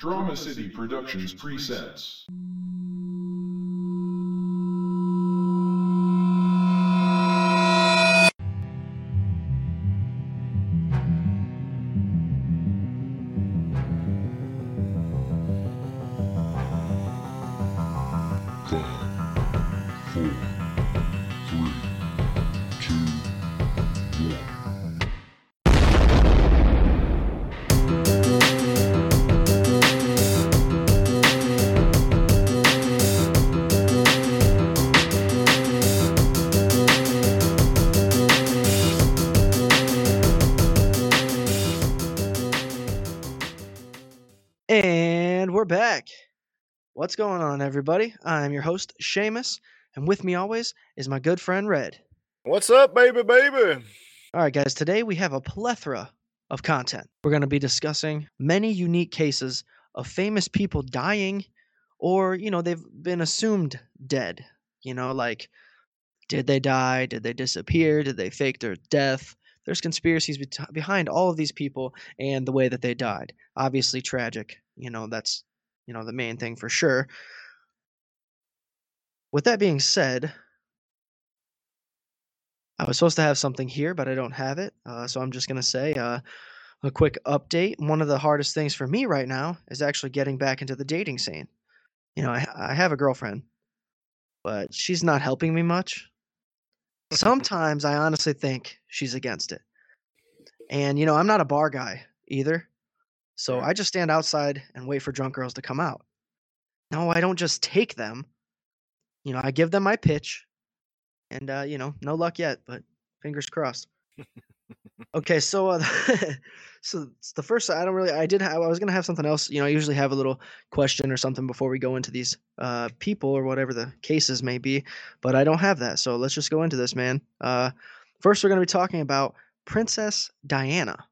Drama City Productions presents. What's going on, everybody? I'm your host, Seamus, and with me always is my good friend Red. What's up, baby, baby? All right, guys, today we have a plethora of content. We're going to be discussing many unique cases of famous people dying, or, you know, they've been assumed dead. You know, like, did they die? Did they disappear? Did they fake their death? There's conspiracies bet- behind all of these people and the way that they died. Obviously, tragic. You know, that's, you know, the main thing for sure. With that being said, I was supposed to have something here, but I don't have it. Uh, so I'm just going to say uh, a quick update. One of the hardest things for me right now is actually getting back into the dating scene. You know, I, I have a girlfriend, but she's not helping me much. Sometimes I honestly think she's against it. And, you know, I'm not a bar guy either. So. I just stand outside and wait for drunk girls to come out. No, I don't just take them. You know, I give them my pitch. And, uh, you know, no luck yet, but fingers crossed. Okay, so uh, so the first I don't really I did have I was gonna have something else. You know, I usually have a little question or something before we go into these uh people or whatever the cases may be, but I don't have that. So let's just go into this, man. Uh, first we're gonna be talking about Princess Diana.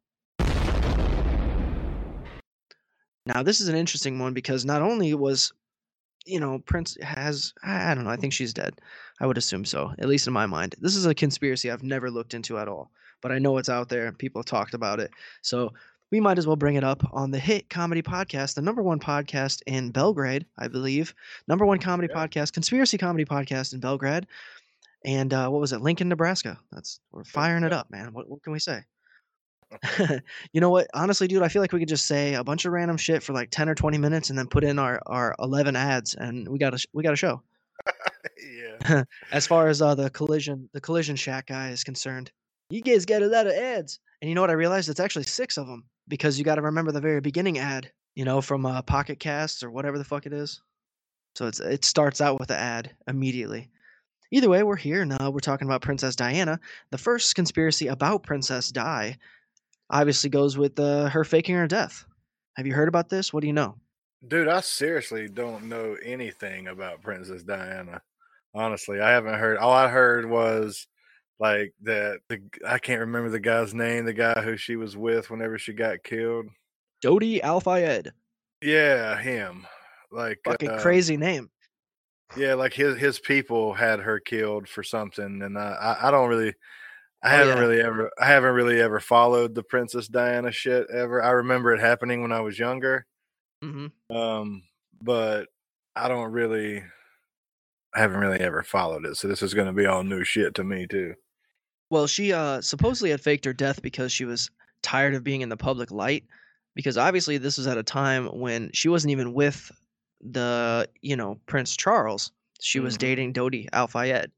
Now this is an interesting one because not only was you know Prince has I don't know I think she's dead. I would assume so, at least in my mind. This is a conspiracy I've never looked into at all but I know it's out there. People have talked about it. So we might as well bring it up on the hit comedy podcast, the number one podcast in Belgrade, I believe. Number one comedy Yeah. podcast, conspiracy comedy podcast in Belgrade. And uh, what was it? Lincoln, Nebraska. That's we're firing it up, man. What, what can we say? you know what? Honestly, dude, I feel like we could just say a bunch of random shit for like 10 or 20 minutes and then put in our, our 11 ads and we got a we got a show. yeah. as far as uh, the collision the collision shack guy is concerned you guys got a lot of ads and you know what i realized it's actually six of them because you got to remember the very beginning ad you know from uh, pocket casts or whatever the fuck it is so it's it starts out with the ad immediately either way we're here now we're talking about princess diana the first conspiracy about princess di obviously goes with uh, her faking her death have you heard about this what do you know Dude, I seriously don't know anything about Princess Diana. Honestly, I haven't heard. All I heard was like that. The I can't remember the guy's name. The guy who she was with whenever she got killed. Dodi Al Fayed. Yeah, him. Like Fucking uh, crazy name. Yeah, like his his people had her killed for something, and I I, I don't really. I Oh, haven't yeah. really ever I haven't really ever followed the Princess Diana shit ever. I remember it happening when I was younger. hmm Um, but I don't really, I haven't really ever followed it. So this is going to be all new shit to me too. Well, she uh supposedly had faked her death because she was tired of being in the public light. Because obviously this was at a time when she wasn't even with the, you know, Prince Charles. She was Mhm. dating Dodi Al Fayed.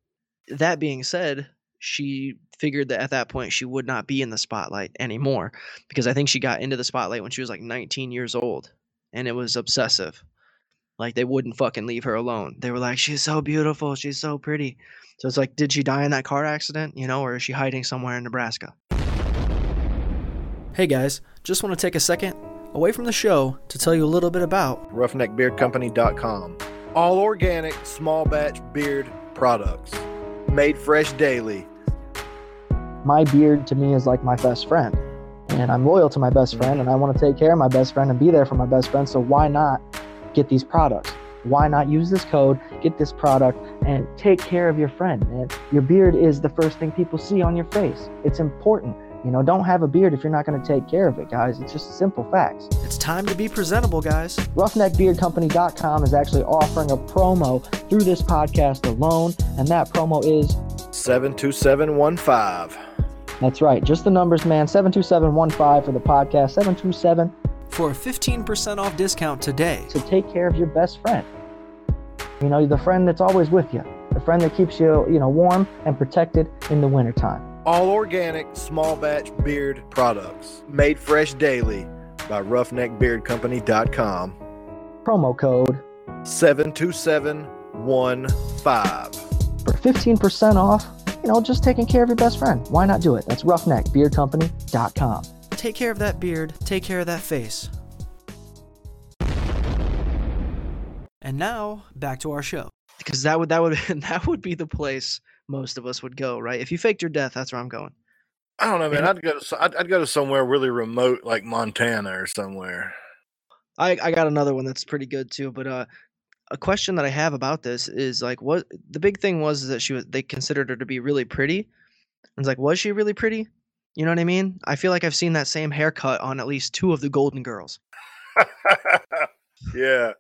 That being said, she figured that at that point she would not be in the spotlight anymore. Because I think she got into the spotlight when she was like 19 years old. And it was obsessive. Like they wouldn't fucking leave her alone. They were like, She's so beautiful, she's so pretty. So it's like, did she die in that car accident, you know, or is she hiding somewhere in Nebraska? Hey guys, just want to take a second away from the show to tell you a little bit about Roughneckbeardcompany.com. All organic, small batch beard products, made fresh daily. My beard to me is like my best friend. And I'm loyal to my best friend and I want to take care of my best friend and be there for my best friend. So why not get these products? Why not use this code, get this product, and take care of your friend? And your beard is the first thing people see on your face. It's important. You know, don't have a beard if you're not going to take care of it, guys. It's just simple facts. It's time time to be presentable, guys. RoughneckBeardCompany.com is actually offering a promo through this podcast alone, and that promo is 72715. That's right, just the numbers, man. 72715 for the podcast, 727 For a 15% off discount today. to take care of your best friend. You know, the friend that's always with you, the friend that keeps you, you know, warm and protected in the wintertime. All organic, small batch beard products made fresh daily by roughneckbeardcompany.com. Promo code 72715. for 15% off, you know, just taking care of your best friend. Why not do it? That's roughneckbeardcompany.com. Take care of that beard, take care of that face. And now, back to our show. Because that would that would that would be the place most of us would go, right? If you faked your death, that's where I'm going. I don't know, man. I'd go to I'd, I'd go to somewhere really remote, like Montana or somewhere. I I got another one that's pretty good too, but uh a question that I have about this is like what the big thing was that she was they considered her to be really pretty. And it's like was she really pretty? You know what I mean? I feel like I've seen that same haircut on at least two of the Golden Girls. yeah,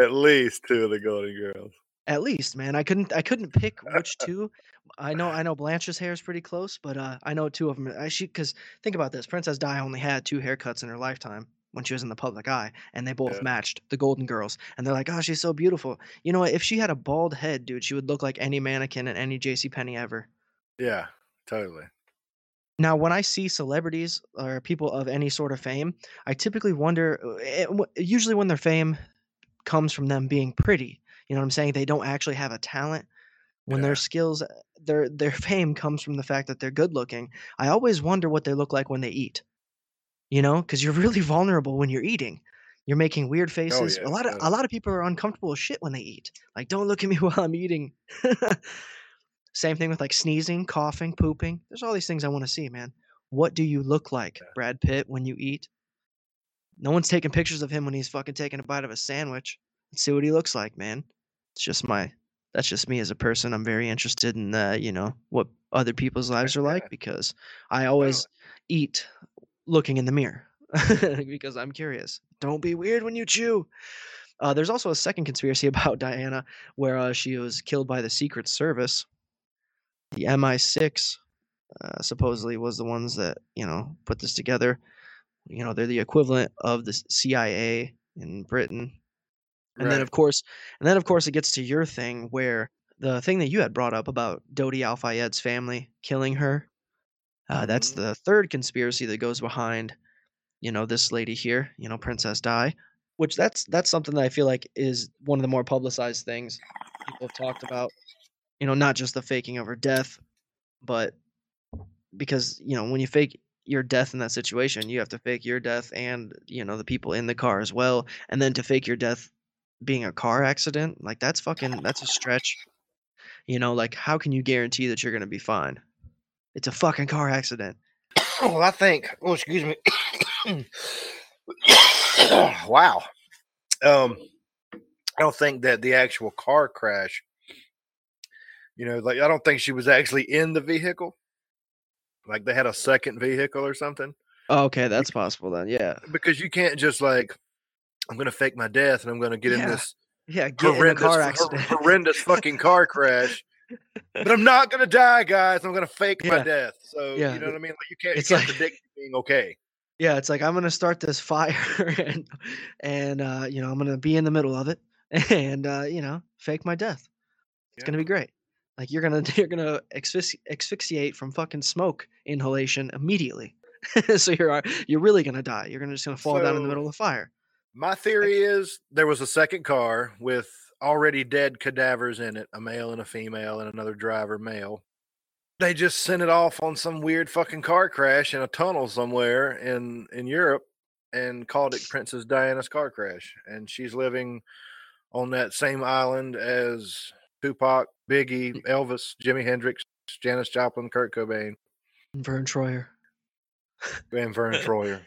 at least two of the Golden Girls. At least, man. I couldn't I couldn't pick which two. I know I know Blanche's hair is pretty close, but uh I know two of them. I she cuz think about this. Princess Di only had two haircuts in her lifetime when she was in the public eye, and they both Yeah. matched the Golden Girls. And they're like, "Oh, she's so beautiful." You know what? If she had a bald head, dude, she would look like any mannequin in any J.C. Penney ever. Yeah, totally. Now, when I see celebrities or people of any sort of fame, I typically wonder. uh, eh, wh- Usually, when their fame comes from them being pretty, you know what I'm saying? They don't actually have a talent. When Yeah. their skills, uh, their their fame comes from the fact that they're good looking. I always wonder what they look like when they eat. You know, because you're really vulnerable when you're eating. You're making weird faces. yeah, a lot of yeah. a lot of people are uncomfortable as shit when they eat. Like, don't look at me while I'm eating. Same thing with like sneezing, coughing, pooping. There's all these things I want to see, man. What do you look like, Brad Pitt, when you eat? No one's taking pictures of him when he's fucking taking a bite of a sandwich. Let's see what he looks like, man. It's just my that's just me as a person. I'm very interested in uh, you know, what other people's lives are like because I always eat looking in the mirror because I'm curious. Don't be weird when you chew. Uh, there's also a second conspiracy about Diana where uh, she was killed by the Secret Service. The MI6 uh, supposedly was the ones that you know put this together. You know they're the equivalent of the CIA in Britain. And then of course, and then of course it gets to your thing where the thing that you had brought up about Dodi Al Fayed's family killing her. Uh, That's Mhm. the third conspiracy that goes behind, you know, this lady here, you know, Princess Di. Which that's that's something that I feel like is one of the more publicized things people have talked about. You know, not just the faking of her death, but because you know when you fake your death in that situation, you have to fake your death and you know the people in the car as well, and then to fake your death being a car accident, like that's fucking that's a stretch. You know, like how can you guarantee that you're gonna be fine? It's a fucking car accident. Well, I think. Oh, excuse me. wow. Um, I don't think that the actual car crash. You know, like I don't think she was actually in the vehicle. Like they had a second vehicle or something. Oh, okay, that's possible then. Yeah, Because you can't just like, I'm gonna fake my death and I'm gonna get in this yeah. Get in horrendous, car hor- accident. horrendous fucking car crash. But I'm not gonna die, guys. I'm gonna fake my death. So Yeah, you know what I mean? Like you can't, it's you can't like- predict being okay. yeah, it's like I'm gonna start this fire and and uh, you know I'm gonna be in the middle of it and uh, you know fake my death. It's Yeah. gonna be great. Like you're gonna you're gonna asphyxi- asphyxiate from fucking smoke inhalation immediately. so you're you're really gonna die. You're gonna just gonna fall down in the middle of the fire. My theory is there was a second car with already dead cadavers in it, a male and a female, and another driver male. They just sent it off on some weird fucking car crash in a tunnel somewhere in in Europe and called it Princess Diana's car crash. And she's living on that same island as Tupac, Biggie, Elvis, Jimi Hendrix, Janis Joplin, Kurt Cobain, Verne Troyer. and Verne Troyer.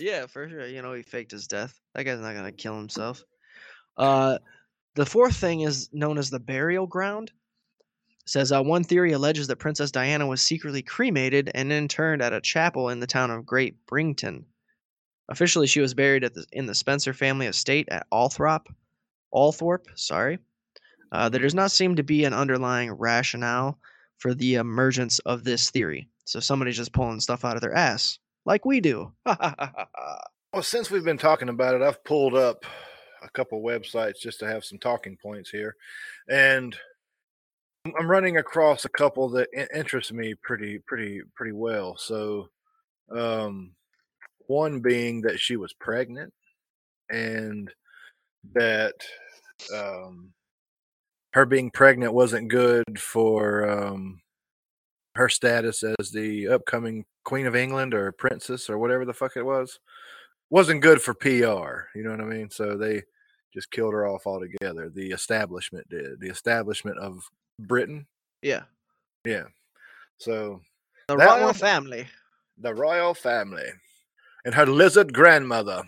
yeah, for sure. You know, he faked his death. That guy's not gonna kill himself. Uh, the fourth thing is known as the burial ground. Says uh, one theory alleges that Princess Diana was secretly cremated and interned at a chapel in the town of Great Brington. Officially, she was buried at the, in the Spencer family estate at Althorp. Althorpe, sorry. Uh, there does not seem to be an underlying rationale for the emergence of this theory. So somebody's just pulling stuff out of their ass, like we do. Well, since we've been talking about it, I've pulled up a couple websites just to have some talking points here, and I'm- running across a couple that interest me pretty, pretty, pretty well. So, um, one being that she was pregnant, and that um, her being pregnant wasn't good for um, her status as the upcoming Queen of England or Princess or whatever the fuck it was. Wasn't good for PR. You know what I mean? So they just killed her off altogether. The establishment did. The establishment of Britain. yeah. Yeah. So The royal one- family. the royal family and her lizard grandmother.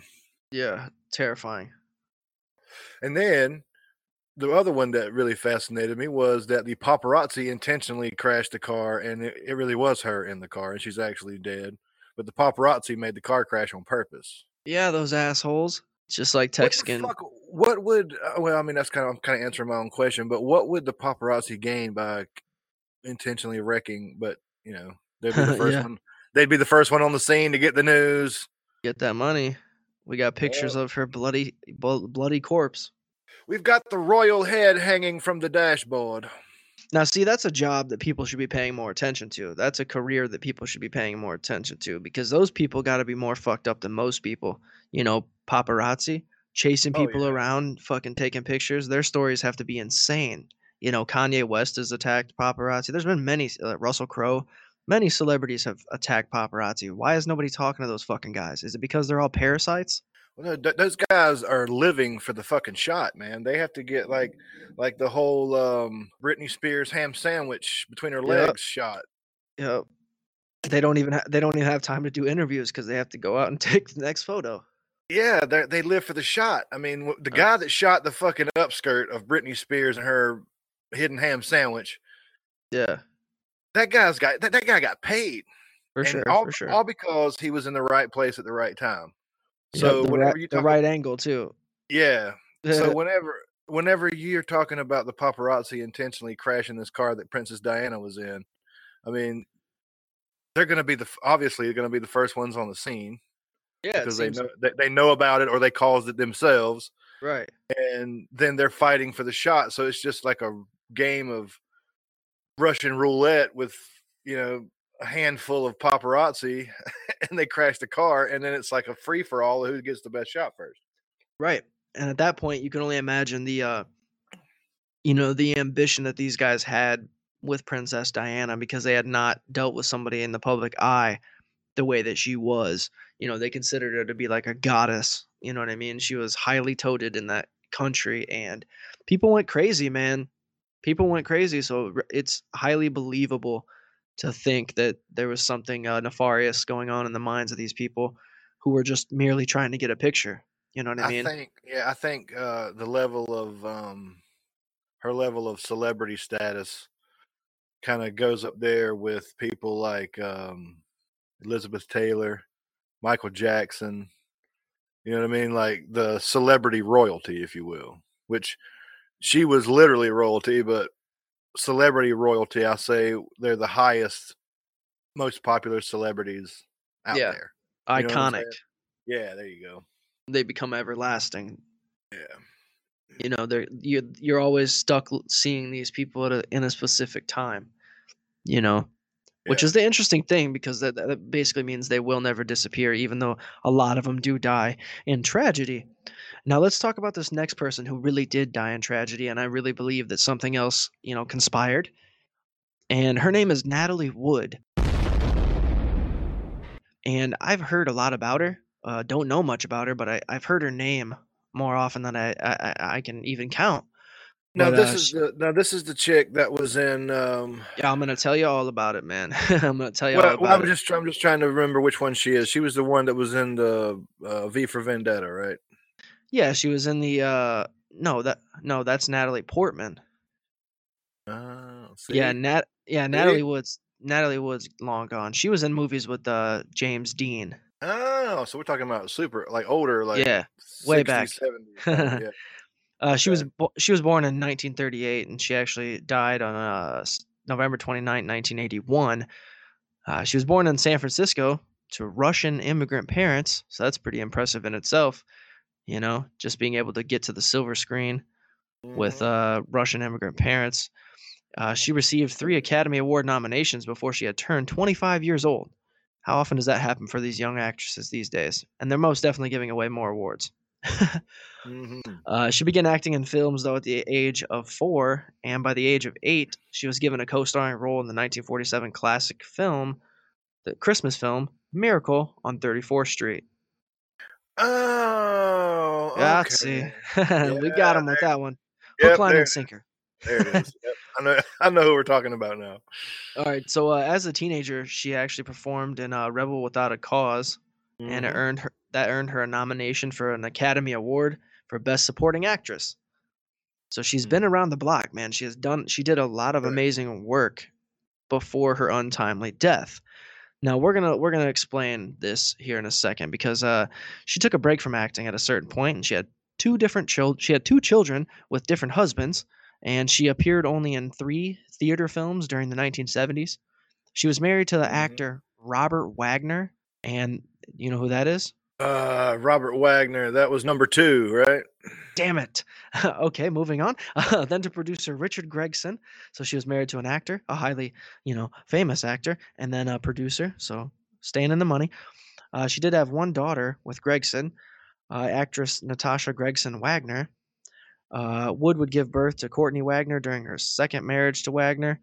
Yeah, terrifying. And then the other one that really fascinated me was that the paparazzi intentionally crashed the car and it, it really was her in the car and she's actually dead. But the paparazzi made the car crash on purpose. Yeah, those assholes. Just like What Texican. fuck- What would uh, well, I mean that's kind of I'm kind of answering my own question, but what would the paparazzi gain by intentionally wrecking? But you know, they'd be the first Yeah. one. They'd be the first one on the scene to get the news. Get that money. We got pictures of her bloody, bloody corpse. We've got the royal head hanging from the dashboard. Now, see, that's a job that people should be paying more attention to. That's a career that people should be paying more attention to because those people got to be more fucked up than most people. You know, paparazzi chasing Oh, people yeah. around, fucking taking pictures. Their stories have to be insane. You know, Kanye West has attacked paparazzi. There's been many, uh, Russell Crowe, many celebrities have attacked paparazzi. Why is nobody talking to those fucking guys? Is it because they're all parasites? Well, no, th- those guys are living for the fucking shot, man. They have to get like, like the whole um, Britney Spears ham sandwich between her Yep. legs shot. Yep. They don't even ha- they don't even have time to do interviews because they have to go out and take the next photo. Yeah, they they live for the shot. I mean, the guy that shot the fucking upskirt of Britney Spears and her hidden ham sandwich, Yeah, that guy's got that, that guy got paid, for and sure, all, for sure. all because he was in the right place at the right time. So the, whenever right, you the talk, right angle too. yeah. So whenever whenever you're talking about the paparazzi intentionally crashing this car that Princess Diana was in, I mean, they're going to be the obviously they're going to be the first ones on the scene yeah, because they know they, they know about it or they caused it themselves, right. and then they're fighting for the shot. So it's just like a game of Russian roulette with you know a handful of paparazzi, and they crash the car, and then it's like a free for all who gets the best shot first. Right. And at that point, you can only imagine the, uh, you know, the ambition that these guys had with Princess Diana because they had not dealt with somebody in the public eye the way that she was. You know, they considered her to be like a goddess. You know what I mean? She was highly touted in that country, and people went crazy, man. People went crazy. So it's highly believable to think that there was something uh, nefarious going on in the minds of these people who were just merely trying to get a picture. You know what I I mean? I think, yeah, I think uh, the level of um, her level of celebrity status kind of goes up there with people like um, Elizabeth Taylor, Michael Jackson. You know what I mean? Like the celebrity royalty, if you will, which she was literally royalty, but celebrity royalty, I say they're the highest, most popular celebrities out Yeah. there. You know what I'm Iconic. Yeah, there you go. They become everlasting. Yeah. You know, they're you you're always stuck seeing these people at a, in a specific time. You know, which is the interesting thing because that, that basically means they will never disappear, even though a lot of them do die in tragedy. Now let's talk about this next person who really did die in tragedy, and I really believe that something else, you know, conspired. And her name is Natalie Wood. And I've heard a lot about her. Uh, don't know much about her, but I, I've heard her name more often than I, I- I can even count. No, But, this uh, is sh- the no, this is the chick that was in. Um, Yeah, I'm gonna tell you all about it, man. I'm gonna tell you all about well, I'm it. just I'm just trying to remember which one she is. She was the one that was in the uh, V for Vendetta, right? Yeah, she was in the uh no that no that's Natalie Portman. Uh, Yeah. Nat yeah Natalie Woods Natalie Woods long gone. She was in movies with uh James Dean. Oh, so we're talking about super, like older, like Yeah, way back. 70s. yeah. Uh, she was bo- she was born in 1938, and she actually died on uh, November 29, 1981. Uh, she was born in San Francisco to Russian immigrant parents, so that's pretty impressive in itself. You know, just being able to get to the silver screen with Mhm. uh, Russian immigrant parents. Uh, she received three Academy Award nominations before she had turned 25 years old. How often does that happen for these young actresses these days? And they're most definitely giving away more awards. Mhm. Uh, she began acting in films though at the age of four, and by the age of eight, she was given a co-starring role in the 1947 classic film, the Christmas film Miracle on 34th Street. Oh, Yeah, okay. see, we got him with that one. Yep, Hook, line, there, and sinker. there it is. Yep. I know. I know who we're talking about now. All right, so uh, as a teenager, she actually performed in uh, Rebel Without a Cause, and it Mhm. earned her that earned her a nomination for an Academy Award for Best Supporting Actress. So she's been around the block, man. She has done she did a lot of amazing work before her untimely death. Now we're gonna we're gonna explain this here in a second because uh she took a break from acting at a certain point and she had two different children she had two children with different husbands and she appeared only in three theater films during the 1970s. She was married to the Mhm. actor Robert Wagner and you know who that is? Uh, Robert Wagner. That was number two, right? Damn it. okay, moving on. Uh, then to producer Richard Gregson. So she was married to an actor, a highly, you know, famous actor, and then a producer. So staying in the money. Uh, she did have one daughter with Gregson, uh, actress Natasha Gregson Wagner. Uh, Wood would give birth to Courtney Wagner during her second marriage to Wagner.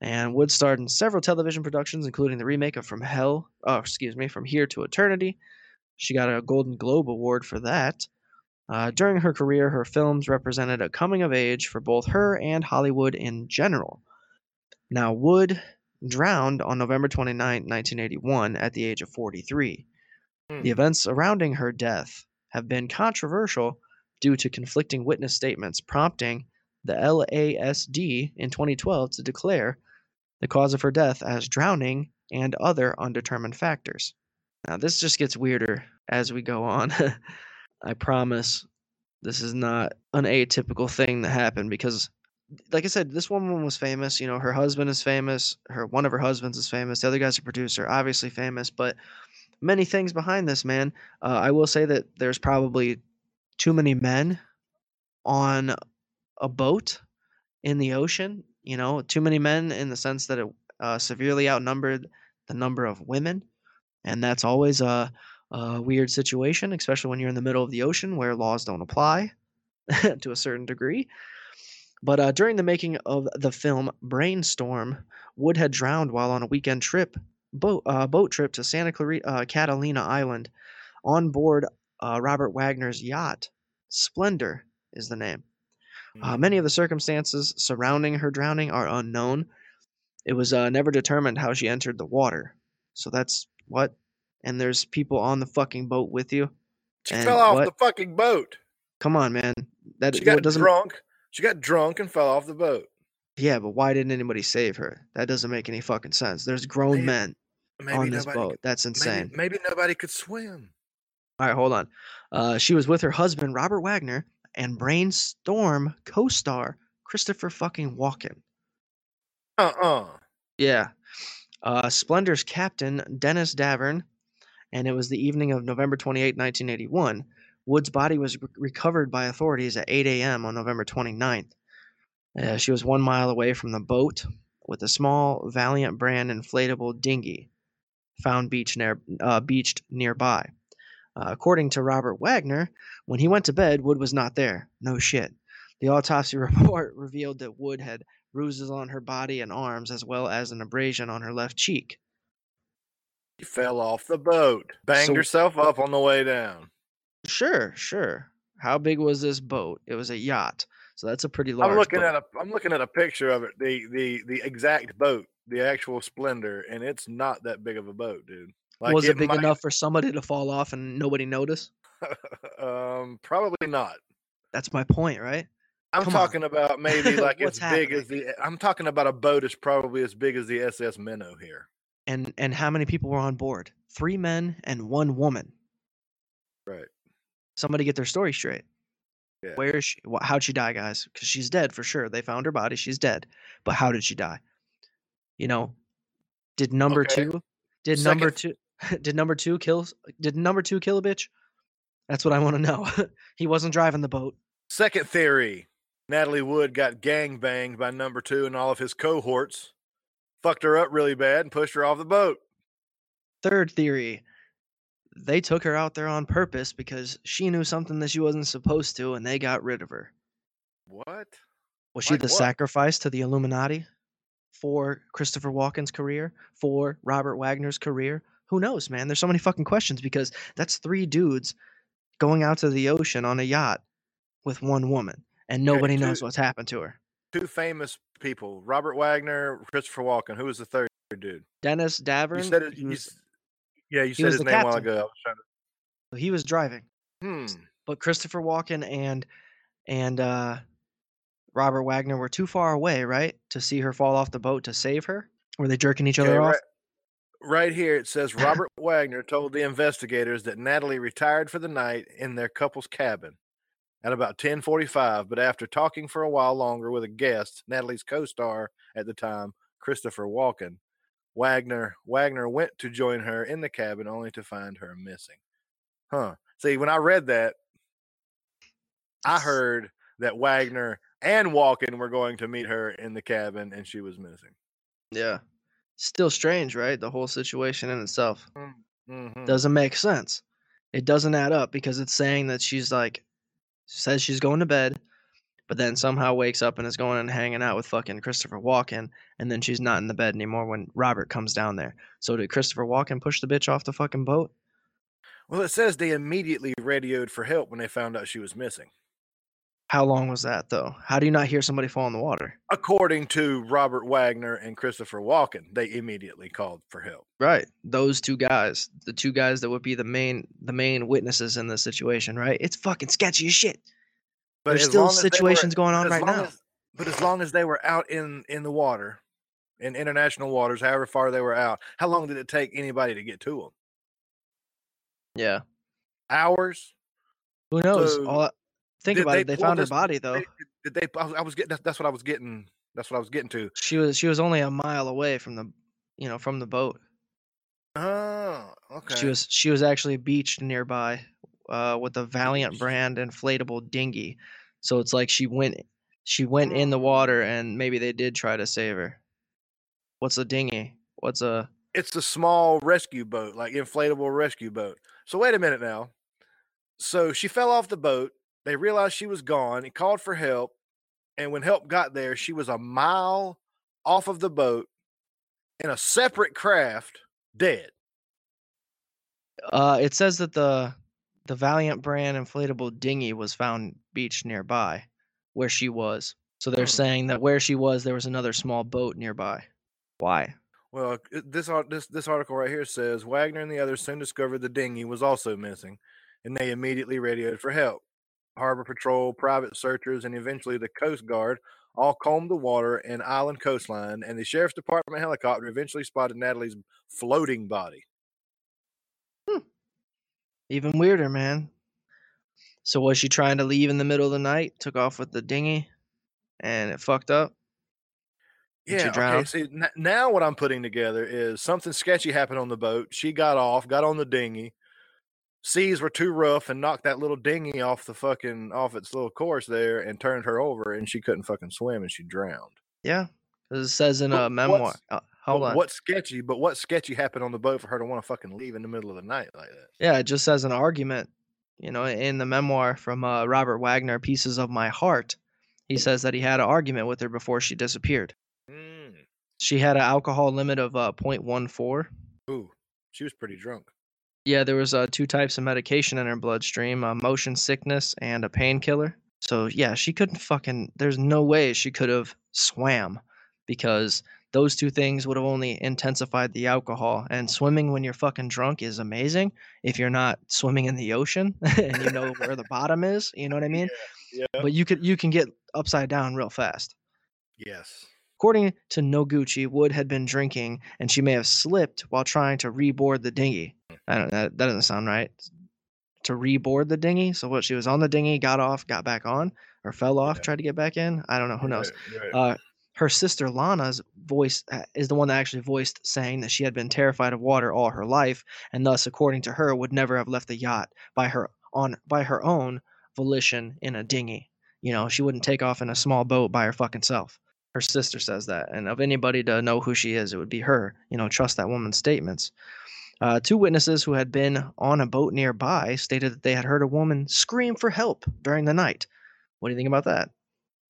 And Wood starred in several television productions, including the remake of From Hell, oh, excuse me, From Here to Eternity. She got a Golden Globe Award for that. Uh, during her career, her films represented a coming of age for both her and Hollywood in general. Now, Wood drowned on November 29, 1981, at the age of 43. Hmm. The events surrounding her death have been controversial due to conflicting witness statements, prompting the LASD in 2012 to declare the cause of her death as drowning and other undetermined factors. Now, this just gets weirder as we go on. I promise this is not an atypical thing that happened because like I said, this woman was famous. You know, her husband is famous. Her one of her husbands is famous. The other guy's a producer, obviously famous. But many things behind this man. Uh, I will say that there's probably too many men on a boat in the ocean. You know, too many men in the sense that it uh, severely outnumbered the number of women, and that's always a, a weird situation, especially when you're in the middle of the ocean where laws don't apply to a certain degree. But uh, during the making of the film Brainstorm, Wood had drowned while on a weekend trip, boat uh, boat trip to Santa Clarita, uh, Catalina Island, on board uh, Robert Wagner's yacht. Splendor is the name. Uh, many of the circumstances surrounding her drowning are unknown. It was uh, never determined how she entered the water. So that's what. And there's people on the fucking boat with you. She and fell off what- the fucking boat. Come on, man. That She got doesn't. drunk. She got drunk and fell off the boat. Yeah, but why didn't anybody save her? That doesn't make any fucking sense. There's grown Maybe- men Maybe on this nobody. boat. That's insane. Maybe, maybe nobody could swim. All right, hold on. Uh, she was with her husband Robert Wagner and Brainstorm co-star Christopher fucking Walken. Uh uh Yeah. Uh, Splendor's captain, Dennis Davern, and it was the evening of November 28, 1981. Wood's body was re- recovered by authorities at 8 a.m. on November 29th. Uh, she was one mile away from the boat with a small Valiant brand inflatable dinghy found beach near, uh, beached nearby. Uh, according to Robert Wagner, when he went to bed, Wood was not there. No shit. The autopsy report revealed that Wood had bruises on her body and arms, as well as an abrasion on her left cheek. She fell off the boat. Banged So- herself up on the way down. Sure, sure. How big was this boat? It was a yacht, so that's a pretty large. I'm looking boat. at a I'm looking at a picture of it, the the the exact boat, the actual Splendor, and it's not that big of a boat, dude. Like was it, big might- enough for somebody to fall off and nobody notice? um, probably not. That's my point, right? I'm Come on. talking about maybe like as big as the. I'm talking about a boat is probably as big as the SS Minnow here. and and how many people were on board? Three men and one woman. Right. Somebody get their story straight. Yeah. Where is she? How'd she die, guys? Because she's dead for sure. They found her body. She's dead. But how did she die? You know, did number Okay. two? Did number two? Did number two kill? Did number two kill a bitch? That's what I want to know. he wasn't driving the boat. Second theory Natalie Wood got gang banged by number two and all of his cohorts, fucked her up really bad, and pushed her off the boat. Third theory, they took her out there on purpose because she knew something that she wasn't supposed to, and they got rid of her. What? Was she Like the what? sacrifice to the Illuminati for Christopher Walken's career, for Robert Wagner's career? Who knows, man? There's so many fucking questions because that's three dudes going out to the ocean on a yacht with one woman, and nobody knows two- what's happened to her. Two famous people Robert Wagner, Christopher Walken. Who was the third dude? Dennis Davern. You said it. you was, yeah, you said his name a while ago. I was trying to. he was driving. Hmm. but Christopher Walken and and uh, Robert Wagner were too far away, right, to see her fall off the boat to save her. Were they jerking each Okay, other right, off? right here it says Robert Wagner told the investigators that Natalie retired for the night in their couple's cabin at about 10:45, but after talking for a while longer with a guest, Natalie's co-star at the time, Christopher Walken, Wagner Wagner went to join her in the cabin only to find her missing. Huh. See, when I read that, I heard that Wagner and Walken were going to meet her in the cabin and she was missing. Yeah. Still strange, right? The whole situation in itself Mhm. doesn't make sense. It doesn't add up because it's saying that she's like says she's going to bed, but then somehow wakes up and is going and hanging out with fucking Christopher Walken, and then she's not in the bed anymore when Robert comes down there. So did Christopher Walken push the bitch off the fucking boat? Well, it says they immediately radioed for help when they found out she was missing. How long was that though? How do you not hear somebody fall in the water? According to Robert Wagner and Christopher Walken, they immediately called for help. Right. Those two guys, the two guys that would be the main the main witnesses in this situation, right? It's fucking sketchy as shit. There's still they were- situations going on right now. as- but as long as they were out in in the water, in international waters, however far they were out, how long did it take anybody to get to them? Yeah. Hours? Who knows? So, All think did about they it. They found her body though. Did they? I was, I was getting. That's, that's what I was getting. That's what I was getting to. She was she was only a mile away from the you know from the boat. Oh, okay. She was she was actually beached nearby uh, with a Valiant brand inflatable dinghy. So it's like she went she went in the Mm. water and maybe they did try to save her. What's a dinghy? What's a it's a small rescue boat, like inflatable rescue boat. So wait a minute now. So she fell off the boat. They realized she was gone. He called for help, and when help got there, she was a mile off of the boat in a separate craft, dead. Uh, it says that the the Valiant brand inflatable dinghy was found beached nearby, where she was. So they're Hmm. saying that where she was, there was another small boat nearby. Why? Well, this this this article right here says Wagner and the others soon discovered the dinghy was also missing, and they immediately radioed for help. Harbor Patrol, private searchers, and eventually the Coast Guard all combed the water and island coastline, and the sheriff's department helicopter eventually spotted Natalie's floating body. Hmm. Even weirder, man. So was she trying to leave in the middle of the night? Took off with the dinghy, and it fucked up. Yeah. Okay. See, n- now what I'm putting together is something sketchy happened on the boat. She got off, got on the dinghy. Seas were too rough and knocked that little dinghy off the fucking off its little course there and turned her over, and she couldn't fucking swim and she drowned. Yeah, it says in But a memoir. Uh, hold on. What sketchy? But what sketchy happened on the boat for her to want to fucking leave in the middle of the night like that? Yeah, it just says an argument. You know, in the memoir from uh, Robert Wagner, "Pieces of My Heart," he says that he had an argument with her before she disappeared. Mm. She had an alcohol limit of uh, 0.14. Ooh, she was pretty drunk. Yeah, there was uh, two types of medication in her bloodstream: uh, motion sickness and a painkiller. So yeah, she couldn't fucking. There's no way she could have swam because those two things would have only intensified the alcohol. And swimming when you're fucking drunk is amazing if you're not swimming in the ocean and you know where the bottom is. You know what I mean? Yeah. But you could you can get upside down real fast. Yes. According to Noguchi, Wood had been drinking and she may have slipped while trying to reboard the dinghy. I don't that, that doesn't sound right. To reboard the dinghy? So what she was on the dinghy, got off, got back on, or fell off, Yeah. tried to get back in? I don't know, who knows. Right, right. Uh, her sister Lana's voice uh, is the one that actually voiced saying that she had been terrified of water all her life, and thus, according to her, would never have left the yacht by her on by her own volition in a dinghy. You know, she wouldn't take off in a small boat by her fucking self. Her sister says that, and of anybody to know who she is, it would be her. You know, trust that woman's statements. Uh, two witnesses who had been on a boat nearby stated that they had heard a woman scream for help during the night. What do you think about that?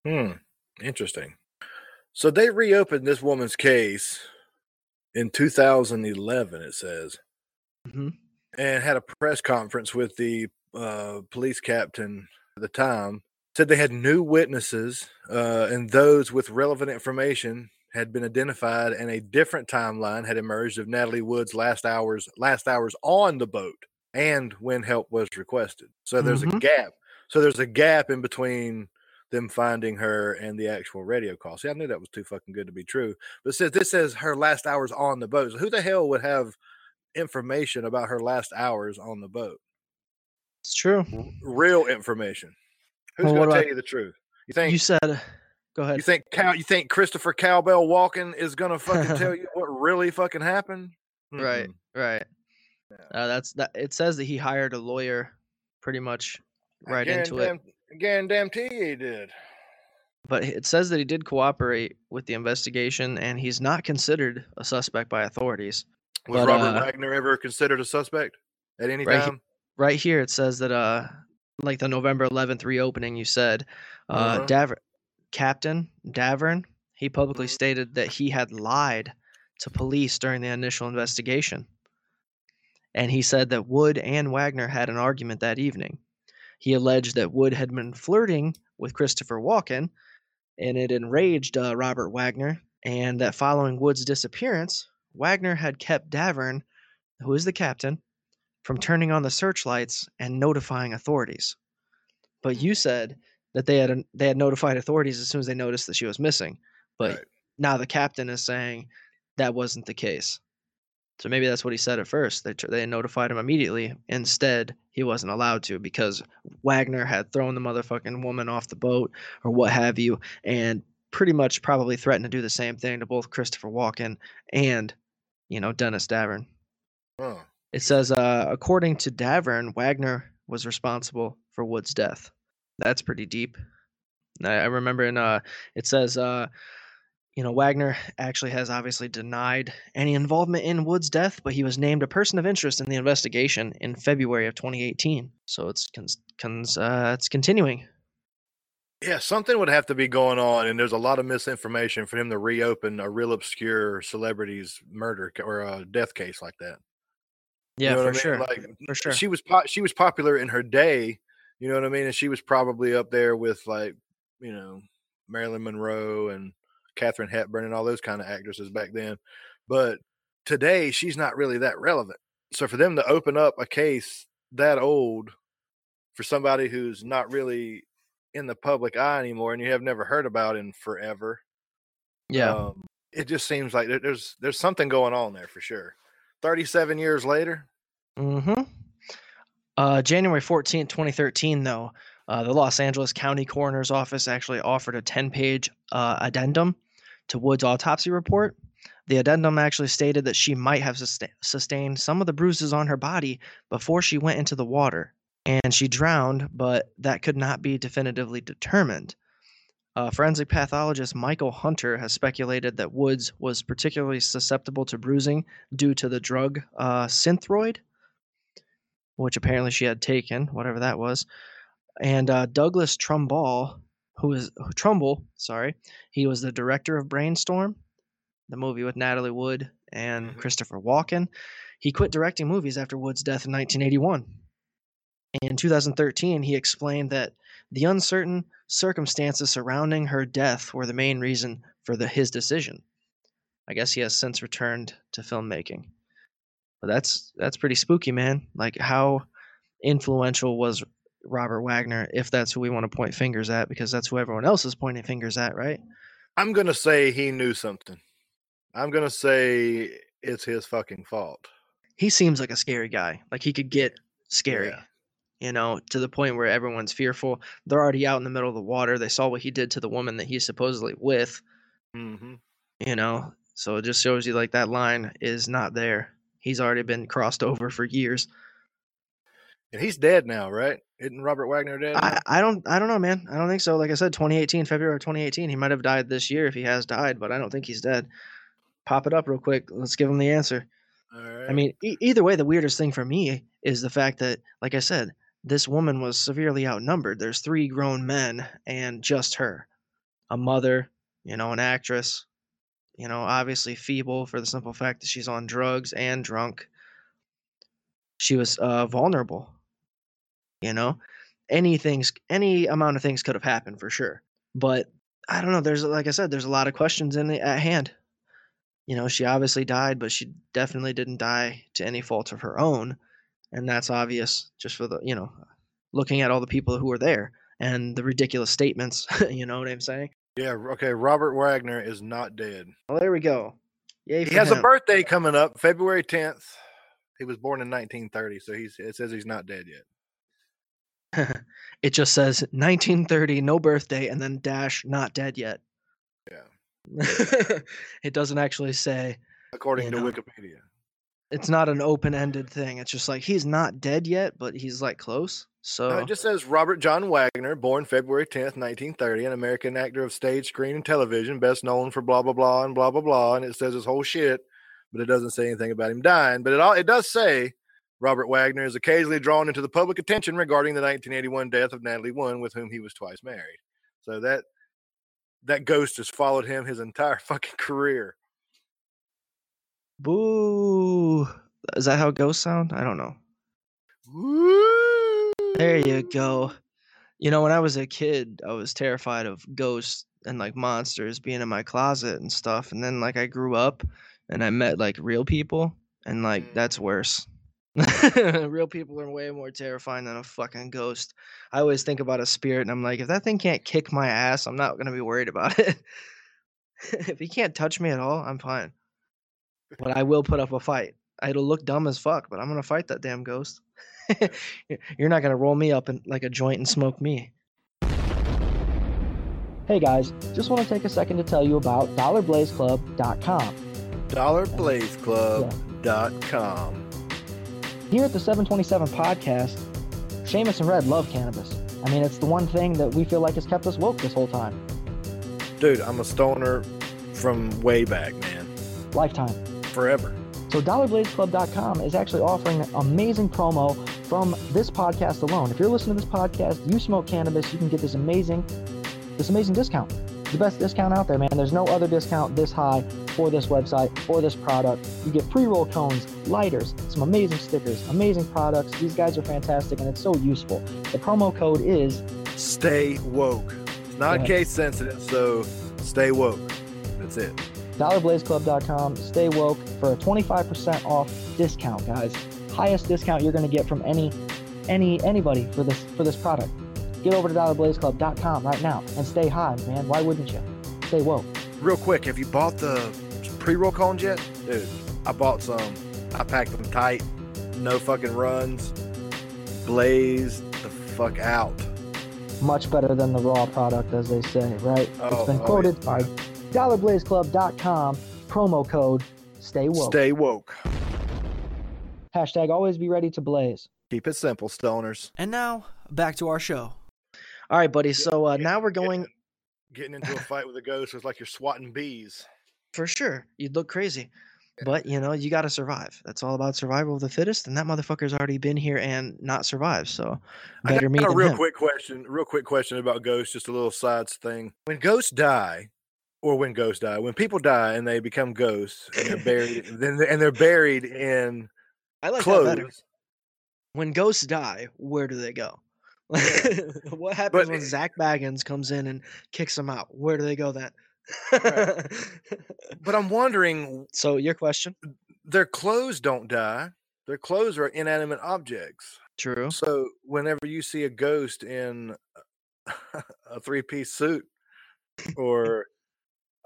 Hmm. Interesting. So they reopened this woman's case in 2011, it says, hmm and had a press conference with the uh, police captain at the time. Said they had new witnesses, uh, and those with relevant information had been identified, and a different timeline had emerged of Natalie Wood's last hours last hours on the boat, and when help was requested. So there's a Mhm. gap. So there's a gap in between them finding her and the actual radio call. See, I knew that was too fucking good to be true. But says this says her last hours on the boat, so who the hell would have information about her last hours on the boat? It's true. Real information. Who's Well, going to tell about- you the truth? You think You said, go ahead. You think Cow, you think Christopher Cowbell walking is going to fucking tell you what really fucking happened? Right, Mm-mm. right. Yeah. Uh, that's that. It says that he hired a lawyer, pretty much right into it. guarantee- he did. But it says that he did cooperate with the investigation, and he's not considered a suspect by authorities. Was But, Robert uh, Wagner ever considered a suspect at any Right he- time? Right here, it says that uh, like the November 11th reopening, you said, uh, Uh-huh. Daver- Captain Davern, he publicly Mhm. stated that he had lied to police during the initial investigation. And he said that Wood and Wagner had an argument that evening. He alleged that Wood had been flirting with Christopher Walken, and it enraged uh, Robert Wagner, and that following Wood's disappearance, Wagner had kept Davern, who is the captain, from turning on the searchlights and notifying authorities. But hmm. you said that they had they had notified authorities as soon as they noticed that she was missing. But Right. now the captain is saying that wasn't the case. So maybe that's what he said at first. They they notified him immediately. Instead, he wasn't allowed to because Wagner had thrown the motherfucking woman off the boat or what have you, and pretty much probably threatened to do the same thing to both Christopher Walken and, you know, Dennis Davern. Huh. It says, uh, according to Davern, Wagner was responsible for Wood's death. That's pretty deep. I, I remember in uh, it says, uh, you know, Wagner actually has obviously denied any involvement in Wood's death, but he was named a person of interest in the investigation in February of 2018. So it's cons- cons- uh, it's continuing. Yeah, something would have to be going on, and there's a lot of misinformation for him to reopen a real obscure celebrity's murder or a death case like that. Yeah, you know for I mean? sure. Like for sure. she was po- she was popular in her day. You know what I mean? And she was probably up there with like you know Marilyn Monroe and Katharine Hepburn and all those kind of actresses back then. But today, she's not really that relevant. So for them to open up a case that old for somebody who's not really in the public eye anymore, and you have never heard about in forever, yeah. um, it just seems like there's there's something going on there for sure. Thirty-seven years later, Mm-hmm. Uh, January 14th, 2013, though, uh, the Los Angeles County Coroner's Office actually offered a 10 page uh, addendum to Wood's autopsy report. The addendum actually stated that she might have susta- sustained some of the bruises on her body before she went into the water, and she drowned, but that could not be definitively determined. Uh, forensic pathologist Michael Hunter has speculated that Woods was particularly susceptible to bruising due to the drug uh, Synthroid, which apparently she had taken, whatever that was. And uh, Douglas Trumbull, who is Trumbull, sorry, he was the director of Brainstorm, the movie with Natalie Wood and Mhm. Christopher Walken. He quit directing movies after Wood's death in 1981. In 2013, he explained that the uncertain circumstances surrounding her death were the main reason for the, his decision. I guess he has since returned to filmmaking. But that's that's pretty spooky, man. Like how influential was Robert Wagner, if that's who we want to point fingers at, because that's who everyone else is pointing fingers at, right? I'm gonna say he knew something. I'm gonna say it's his fucking fault. He seems like a scary guy. Like he could get scary. Yeah. You know, to the point where everyone's fearful. They're already out in the middle of the water. They saw what he did to the woman that he's supposedly with. hmm You know, so it just shows you like that line is not there. He's already been crossed over for years. And he's dead now, right? Isn't Robert Wagner dead? I. I don't I don't know, man. I don't think so. Like I said, 2018, February 2018. He might have died this year if he has died, but I don't think he's dead. Pop it up real quick. Let's give him the answer. All right. I mean, e- either way, the weirdest thing for me is the fact that, like I said, this woman was severely outnumbered. There's three grown men and just her, a mother, you know, an actress, you know, obviously feeble for the simple fact that she's on drugs and drunk. She was uh, vulnerable, you know. Anything's any amount of things could have happened for sure, but I don't know. There's like I said, there's a lot of questions in the, at hand you know, she obviously died, but she definitely didn't die to any fault of her own. And that's obvious just for the, you know, looking at all the people who were there and the ridiculous statements. you know what I'm saying? yeah. Okay. Robert Wagner is not dead. Well, there we go. Yay He has a birthday coming up, February 10th. He was born in 1930, so he's it says he's not dead yet. it just says 1930, no birthday, and then dash, not dead yet. Yeah. it doesn't actually say, According to know. Wikipedia. It's not an open ended thing. It's just like he's not dead yet, but he's like close. Uh, so No, it just says Robert John Wagner, born February 10th, 1930, an American actor of stage, screen, and television, best known for blah blah blah and blah blah blah. And it says his whole shit, but it doesn't say anything about him dying. But it all it does say Robert Wagner is occasionally drawn into the public attention regarding the 1981 death of Natalie Wood, with whom he was twice married. So that that ghost has followed him his entire fucking career. Boo. Is that how ghosts sound? I don't know. Woo! There you go. You know, when I was a kid, I was terrified of ghosts and like monsters being in my closet and stuff. And then like I grew up and I met like real people and like mm. that's worse. real people are way more terrifying than a fucking ghost. I always think about a spirit and I'm like, if that thing can't kick my ass, I'm not gonna be worried about it. if he can't touch me at all, I'm fine. But I will put up a fight. It'll look dumb as fuck, but I'm gonna fight that damn ghost. You're not gonna roll me up in like a joint and smoke me. Hey guys, just want to take a second to tell you about DollarBlazeClub.com. DollarBlazeClub.com. Here at the 727 podcast, Seamus and Red love cannabis. I mean, it's the one thing that we feel like has kept us woke this whole time. Dude, I'm a stoner from way back, man. Lifetime. Forever. So DollarBlazeClub.com is actually offering an amazing promo from this podcast alone. If you're listening to this podcast, you smoke cannabis, you can get this amazing, this amazing discount. It's the best discount out there, man. There's no other discount this high for this website or this product. You get pre-roll cones, lighters, some amazing stickers, amazing products. These guys are fantastic and it's so useful. The promo code is Stay woke. It's not Yeah. case sensitive, so stay woke. That's it. DollarBlazeClub.com. Stay woke for a 25% off discount, guys. Highest discount you're going to get from any any anybody for this for this product. Get over to DollarBlazeClub.com right now and stay high, man. Why wouldn't you? Stay woke. Real quick, have you bought the pre-roll cones yet? Dude, I bought some. I packed them tight. No fucking runs. Blazed the fuck out. Much better than the raw product, as they say, right? Oh, it's been oh, quoted yeah. by DollarBlazeClub.com. Promo code Stay woke. Stay woke. Hashtag always be ready to blaze. Keep it simple, stoners. And now back to our show. All right, buddy. So uh, now we're going Getting into a fight with a ghost is like you're swatting bees. for sure. You'd look crazy, but you know you got to survive. That's all about survival of the fittest, and that motherfucker's already been here and not survived. So I got- better me got a than real him. quick question. Real quick question about ghosts. Just a little sides thing. When ghosts die, or when ghosts die, when people die and they become ghosts and they're buried, then and they're buried in I like clothes. When ghosts die, where do they go? what happens But when eh Zak Bagans comes in and kicks them out? Where do they go then? But I'm wondering, so your question? their clothes don't die. Their clothes are inanimate objects. True. So whenever you see a ghost in a three-piece suit or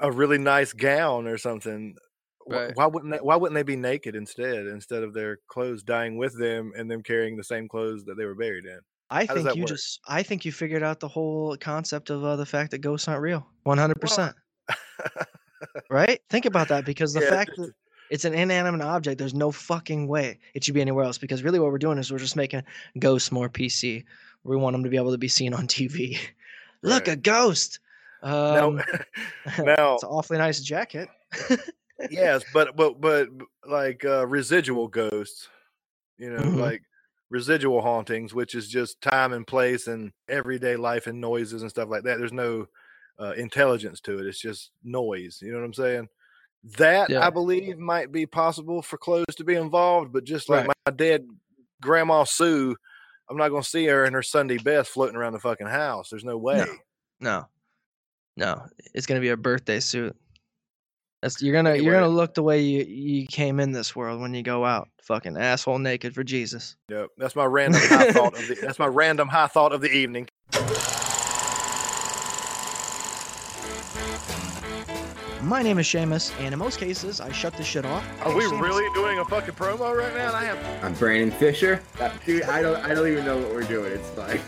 a really nice gown or something. Right. Why wouldn't they, why wouldn't they be naked instead instead of their clothes dying with them and them carrying the same clothes that they were buried in? I How think you work? just I think you figured out the whole concept of uh, the fact that ghosts aren't real. 100%. Right? Think about that because the Yeah, fact that it's an inanimate object, there's no fucking way it should be anywhere else because really what we're doing is we're just making ghosts more PC. We want them to be able to be seen on TV. Look, Right. a ghost. Um, now it's an awfully nice jacket. yes, but but but like uh, residual ghosts, you know, Mhm. like residual hauntings, which is just time and place and everyday life and noises and stuff like that. There's no uh, intelligence to it. It's just noise. You know what I'm saying? That Yeah. I believe might be possible for clothes to be involved, but just like Right. my dead grandma Sue, I'm not going to see her in her Sunday best floating around the fucking house. There's no way. No. No. No, it's gonna be a birthday suit. That's you're gonna you're gonna look the way you, you came in this world when you go out. Fucking asshole naked for Jesus. Yep, that's my random high thought of the. That's my random high thought of the evening. My name is Seamus, and in most cases, I shut this shit off. Are Hey, we Seamus, really doing a fucking promo right now? I have I'm Brandon Fisher. Dude, I don't I don't even know what we're doing. It's like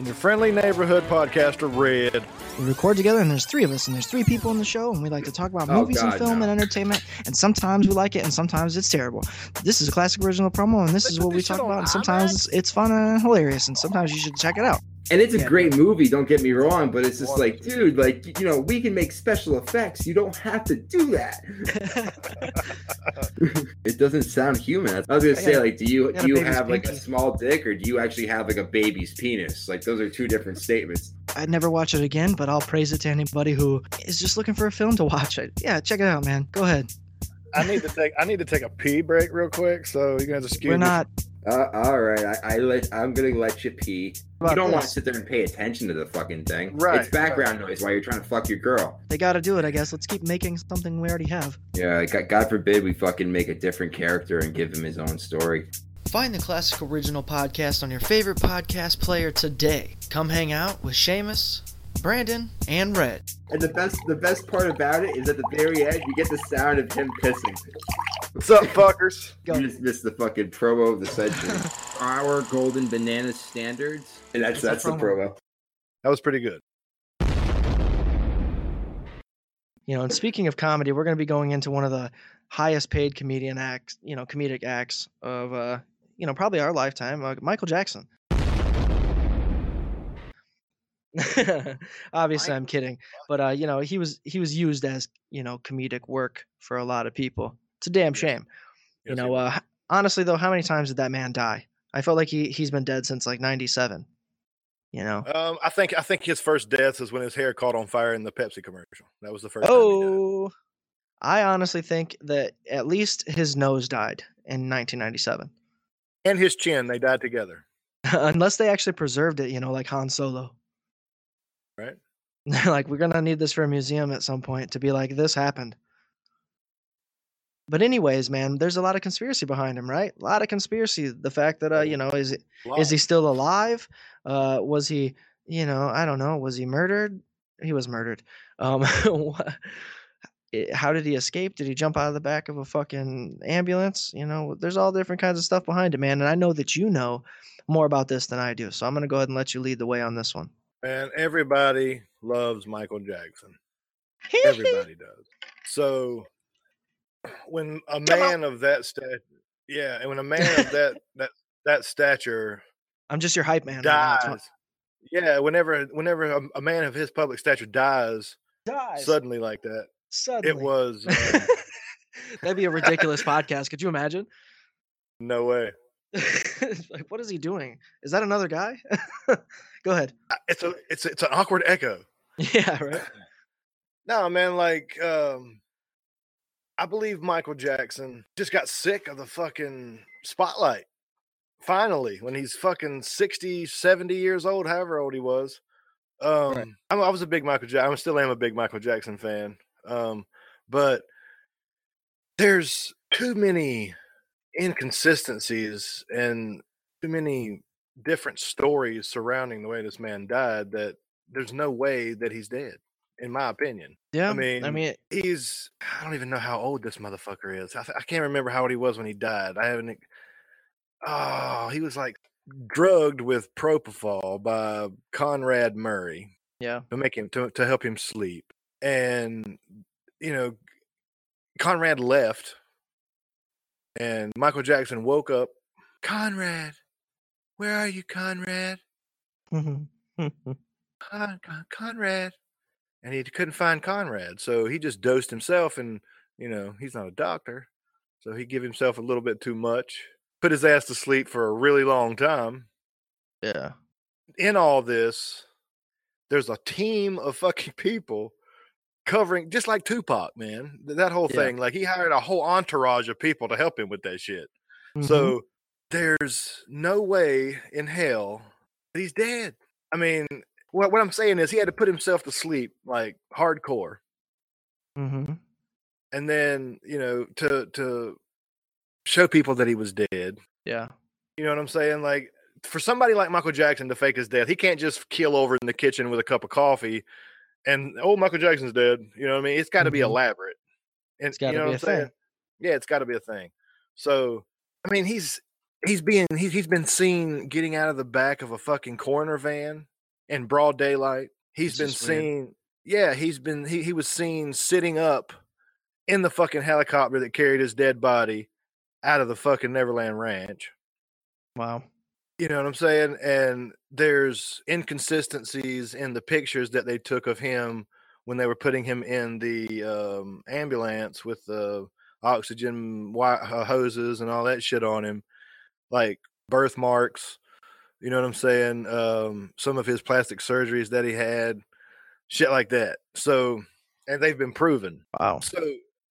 and your friendly neighborhood podcaster Red. We record together, and there's three of us, and there's three people in the show, and we like to talk about Oh, movies and film no. and entertainment. And sometimes we like it, and sometimes it's terrible. This is a classic original promo, and this They is what we talk about. And sometimes it's, it's fun and hilarious, and sometimes you should check it out. And it's a Yeah. great movie, don't get me wrong, but it's just like, dude, like you know, we can make special effects. You don't have to do that. it doesn't sound human. I was gonna say, like, do you I got a do you have like a small dick or do you actually have like a baby's penis? Like those are two different statements. I'd never watch it again, but I'll praise it to anybody who is just looking for a film to watch. It. Yeah, check it out, man. Go ahead. I need to take. I need to take a pee break real quick. So you're gonna excuse We're me. Uh, all right, I, I let I'm gonna let you pee. You don't want to sit there and pay attention to the fucking thing. Right, It's background noise while you're trying to fuck your girl. They got to do it, I guess. Let's keep making something we already have. Yeah, God, God forbid we fucking make a different character and give him his own story. Find the Classic Original Podcast on your favorite podcast player today. Come hang out with Seamus, Brandon, and Red. And the best, the best part about it is at the very end, you get the sound of him pissing. What's up, fuckers? Go. You just missed the fucking promo of the century. Our golden banana standards, and that's That's that's the the promo. That was pretty good. You know, and speaking of comedy, we're going to be going into one of the highest paid comedian acts, you know, comedic acts of, uh, you know, probably our lifetime, uh, Michael Jackson. Obviously, I'm kidding, but uh, you know, he was he was used as you know comedic work for a lot of people. It's a damn shame. Yes, you know, uh, honestly though, how many times did that man die? I felt like he he's been dead since like '97. You know. Um, I think I think his first death is when his hair caught on fire in the Pepsi commercial. That was the first. time he died. Oh, I honestly think that at least his nose died in 1997, and his chin, they died together. unless they actually preserved it. You know, like Han Solo. Right. like we're gonna need this for a museum at some point to be like this happened. But anyways, man, there's a lot of conspiracy behind him, right? A lot of conspiracy. The fact that uh, you know, is it is he still alive? Uh, was he, you know, I don't know. Was he murdered? He was murdered. Um, wha- how did he escape? Did he jump out of the back of a fucking ambulance? You know, there's all different kinds of stuff behind it, man. And I know that you know more about this than I do. So I'm gonna go ahead and let you lead the way on this one. And everybody loves Michael Jackson. Everybody does. So when a man of that stature, yeah, and when a man of that that that stature I'm just your hype man. right it's yeah, whenever whenever a, a man of his public stature dies. Dies suddenly like that, suddenly. it was um, That'd be a ridiculous podcast. Could you imagine? no way. Like, what is he doing? Is that another guy? Go ahead. It's a it's it's an awkward echo. Yeah, right. No, man, like um I believe Michael Jackson just got sick of the fucking spotlight. Finally, when he's fucking 60, 70 years old, however old he was. Um I'm, I was a big Michael Jackson. I still am a big Michael Jackson fan. Um but there's too many inconsistencies and too many different stories surrounding the way this man died that there's no way that he's dead. In my opinion. Yeah. I mean, I mean, he's I don't even know how old this motherfucker is. I, th- I can't remember how old he was when he died. I haven't. Oh, he was like drugged with propofol by Conrad Murray yeah. to make him to to help him sleep, and you know, Conrad left, and Michael Jackson woke up. Conrad, where are you, Conrad? Mhm. Con- Con- Conrad, and he couldn't find Conrad, so he just dosed himself, and you know he's not a doctor, so he gave himself a little bit too much, put his ass to sleep for a really long time. yeah. In all this, there's a team of fucking people covering, just like Tupac, man. That whole Yeah. thing, like he hired a whole entourage of people to help him with that shit. Mhm. So there's no way in hell that he's dead. I mean, what what I'm saying is he had to put himself to sleep like hardcore, Mhm. and then you know to to show people that he was dead. Yeah. You know what I'm saying? Like for somebody like Michael Jackson to fake his death, he can't just keel over in the kitchen with a cup of coffee and oh Michael Jackson's dead. You know what I mean? It's got to be elaborate. And It's gotta you know be what a I'm saying? thing. Yeah, it's got to be a thing. So I mean, he's he's being he's he's been seen getting out of the back of a fucking coroner van in broad daylight. He's It's been just weird. seen. Yeah, he's been he he was seen sitting up in the fucking helicopter that carried his dead body out of the fucking Neverland Ranch. Wow. You know what I'm saying? And there's inconsistencies in the pictures that they took of him when they were putting him in the um, ambulance with the oxygen wi- uh, hoses and all that shit on him, like birthmarks. You know what I'm saying? Um, some of his plastic surgeries that he had, shit like that. So, and they've been proven. Wow. So,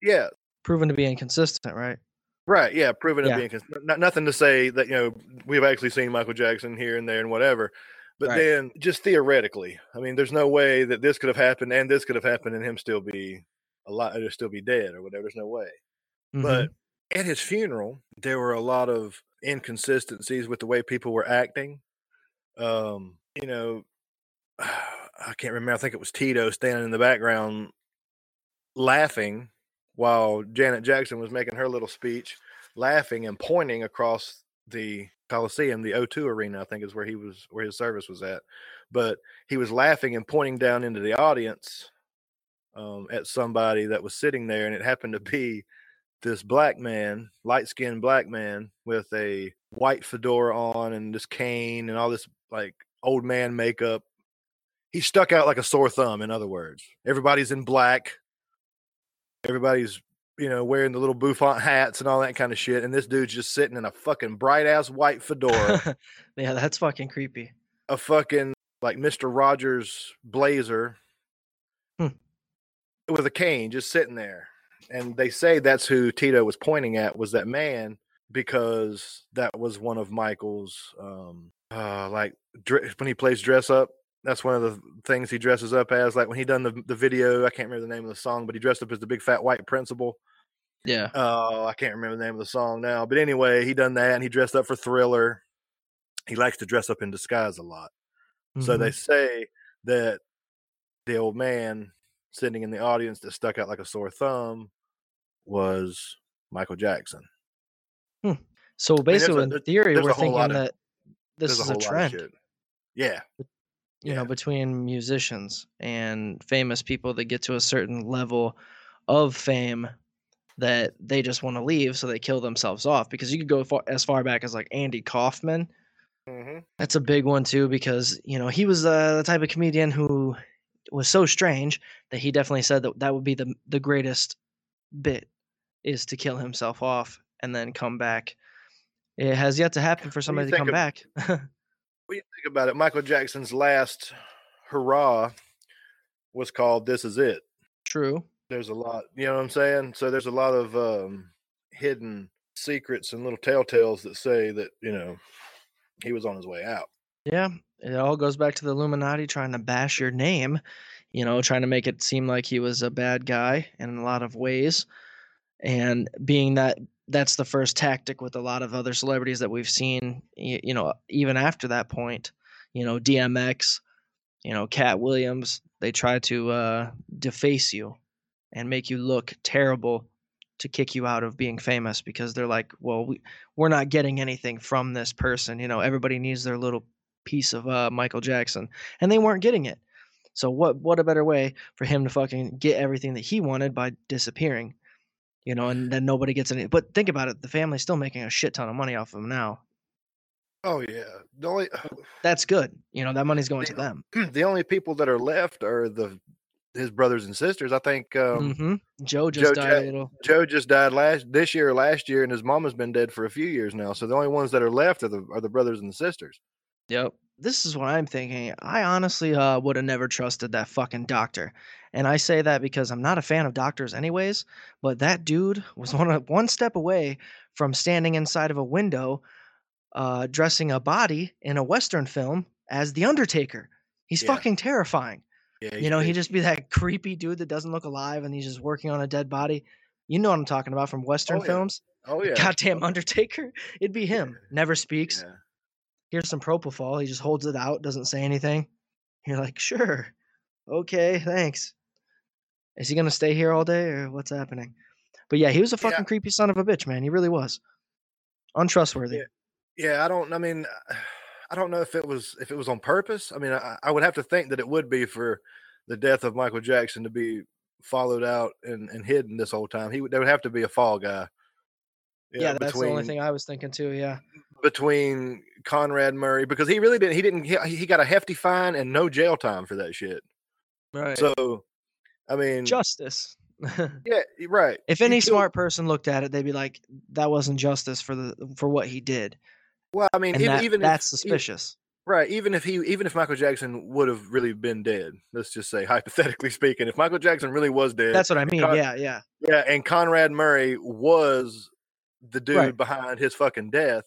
yeah, Proven to be inconsistent, right? Right. Yeah. Proven to be inconsistent. Not, nothing to say that, you know, we've actually seen Michael Jackson here and there and whatever. But Right. then just theoretically, I mean, there's no way that this could have happened and this could have happened and him still be alive or still be dead or whatever. There's no way. Mhm. But at his funeral, there were a lot of inconsistencies with the way people were acting. Um, you know, I can't remember. I think it was Tito standing in the background laughing while Janet Jackson was making her little speech, laughing and pointing across the Coliseum, the O2 arena, I think is where he was where his service was at. But he was laughing and pointing down into the audience um, at somebody that was sitting there, and it happened to be this black man, light skinned black man with a white fedora on and this cane and all this like old man makeup. He stuck out like a sore thumb, in other words. Everybody's in black. Everybody's, you know, wearing the little bouffant hats and all that kind of shit. And this dude's just sitting in a fucking bright ass white fedora, yeah, that's fucking creepy. a fucking like Mr. Rogers blazer Hmm. with a cane just sitting there. And they say that's who Tito was pointing at was that man because that was one of Michael's um uh like dre- when he plays dress up that's one of the things he dresses up as like when he done the, the video I can't remember the name of the song but he dressed up as the big fat white principal Yeah. Oh, I can't remember the name of the song now. But anyway, he done that and he dressed up for Thriller. He likes to dress up in disguise a lot. So they Mhm. say that the old man sitting in the audience that stuck out like a sore thumb was Michael Jackson. So there's basically, a- in theory, we're thinking of- that this is a a, whole lot of trend. Yeah. you yeah. know, between musicians and famous people that get to a certain level of fame that they just want to leave, so they kill themselves off. Because you could go far, as far back as like Andy Kaufman. hmm That's a big one too, because you know he was uh, the type of comedian who was so strange that he definitely said that that would be the the greatest bit is to kill himself off and then come back. It has yet to happen for somebody to come of- back. do you think about it, Michael Jackson's last hurrah was called This Is It. True. there's a lot you know what i'm saying so there's a lot of um hidden secrets and little telltales that say that you know he was on his way out Yeah, it all goes back to the Illuminati trying to bash your name, you know, trying to make it seem like he was a bad guy in a lot of ways. And being that that's the first tactic with a lot of other celebrities that we've seen, you know, even after that point, you know, DMX, you know, Katt Williams, they try to uh, deface you and make you look terrible to kick you out of being famous because they're like, well, we, we're not getting anything from this person. You know, everybody needs their little piece of uh, Michael Jackson, and they weren't getting it. So what what a better way for him to fucking get everything that he wanted by disappearing, you know, and then nobody gets any. But think about it, the family's still making a shit ton of money off of him now. Oh yeah. The only That's good, you know, that money's going to them. the only people that are left are the his brothers and sisters. I think um, hmm Joe just Joe died a little. Joe just died last this year or last year, and his mom has been dead for a few years now. So the only ones that are left are the are the brothers and the sisters. Yep. This is what I'm thinking. I honestly uh, would have never trusted that fucking doctor. And I say that because I'm not a fan of doctors anyways, but that dude was one one step away from standing inside of a window uh, dressing a body in a western film as the Undertaker. He's Yeah. fucking terrifying. Yeah, You know, he'd just be that creepy dude that doesn't look alive and he's just working on a dead body. You know what I'm talking about from western Oh, yeah. films? oh yeah, Goddamn Undertaker. It'd be him. Never speaks yeah. Here's some propofol. He just holds it out, doesn't say anything. You're like, sure, okay, thanks. Is he gonna stay here all day or what's happening? But yeah, he was a Yeah. fucking creepy son of a bitch, man. He really was untrustworthy. Yeah. Yeah, I don't. I mean, I don't know if it was if it was on purpose. I mean, I, I would have to think that it would be for the death of Michael Jackson to be followed out and, and hidden this whole time. He would there would have to be a fall guy. Yeah, that's the only thing I was thinking too. Yeah, between Conrad Murray because he really didn't. He didn't. He, he got a hefty fine and no jail time for that shit. right. So, I mean, justice. yeah, right. if any smart person looked at it, they'd be like, "That wasn't justice for the for what he did," Well, I mean, even, that, even that's if, suspicious. Right. Even if he, even if Michael Jackson would have really been dead, let's just say hypothetically speaking, if Michael Jackson really was dead, That's what I mean. Con- Yeah, yeah. yeah, and Conrad Murray was the dude Right. behind his fucking death.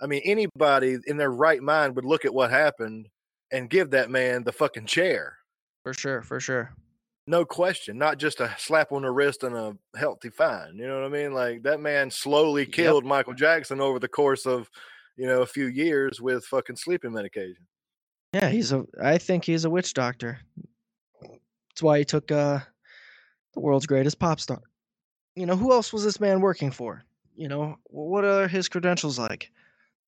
I mean, anybody in their right mind would look at what happened and give that man the fucking chair. For sure, for sure. No question. Not just a slap on the wrist and a healthy fine. You know what I mean? Like that man slowly Yep. killed Michael Jackson over the course of, you know, a few years with fucking sleeping medication. Yeah, he's a. I think he's a witch doctor. That's why he took uh, the world's greatest pop star. You know, who else was this man working for? You know, what are his credentials like?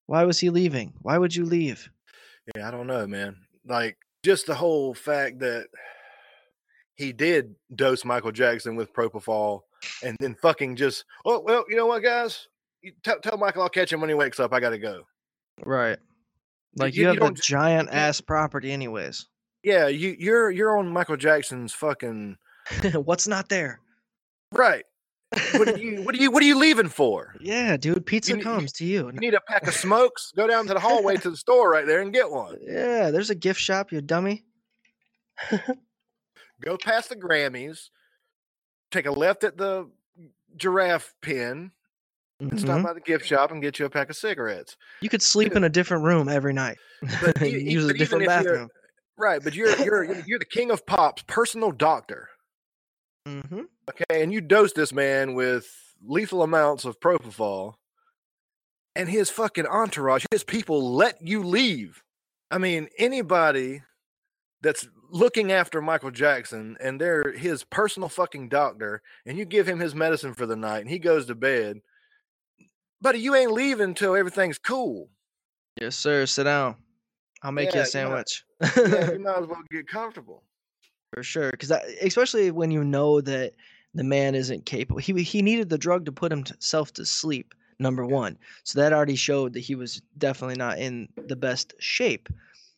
Why was he leaving? Why would you leave? Yeah, I don't know, man. Like just the whole fact that he did dose Michael Jackson with propofol and then fucking just, oh well, you know what, guys? You tell, tell Michael I'll catch him when he wakes up. I gotta go. Right. Like you- you, you have the don't giant ass property, anyways. Yeah, you you're you're on Michael Jackson's fucking What's not there? right. What are you what are you what are you leaving for? yeah, dude. Pizza you- comes to you. You need a pack of smokes? Go down to the hallway to the store right there and get one. Yeah, there's a gift shop, you dummy. Go past the Grammys, take a left at the giraffe pen, and stop Mhm. by the gift shop and get you a pack of cigarettes. You could sleep in a different room every night. But e- use a but even different bathroom. Right, but you're you're- you're the king of pop's personal doctor. Hmm Okay, and you dose this man with lethal amounts of propofol, and his fucking entourage, his people let you leave. I mean, anybody that's looking after Michael Jackson and they're his personal fucking doctor, and you give him his medicine for the night and he goes to bed, buddy, you ain't leaving until everything's cool. Yes, sir. Sit down. I'll make you Yeah, a you might- sandwich. Yeah, you might as well get comfortable. For sure, because especially when you know that the man isn't capable. He he needed the drug to put himself to sleep. Number one, so that already showed that he was definitely not in the best shape.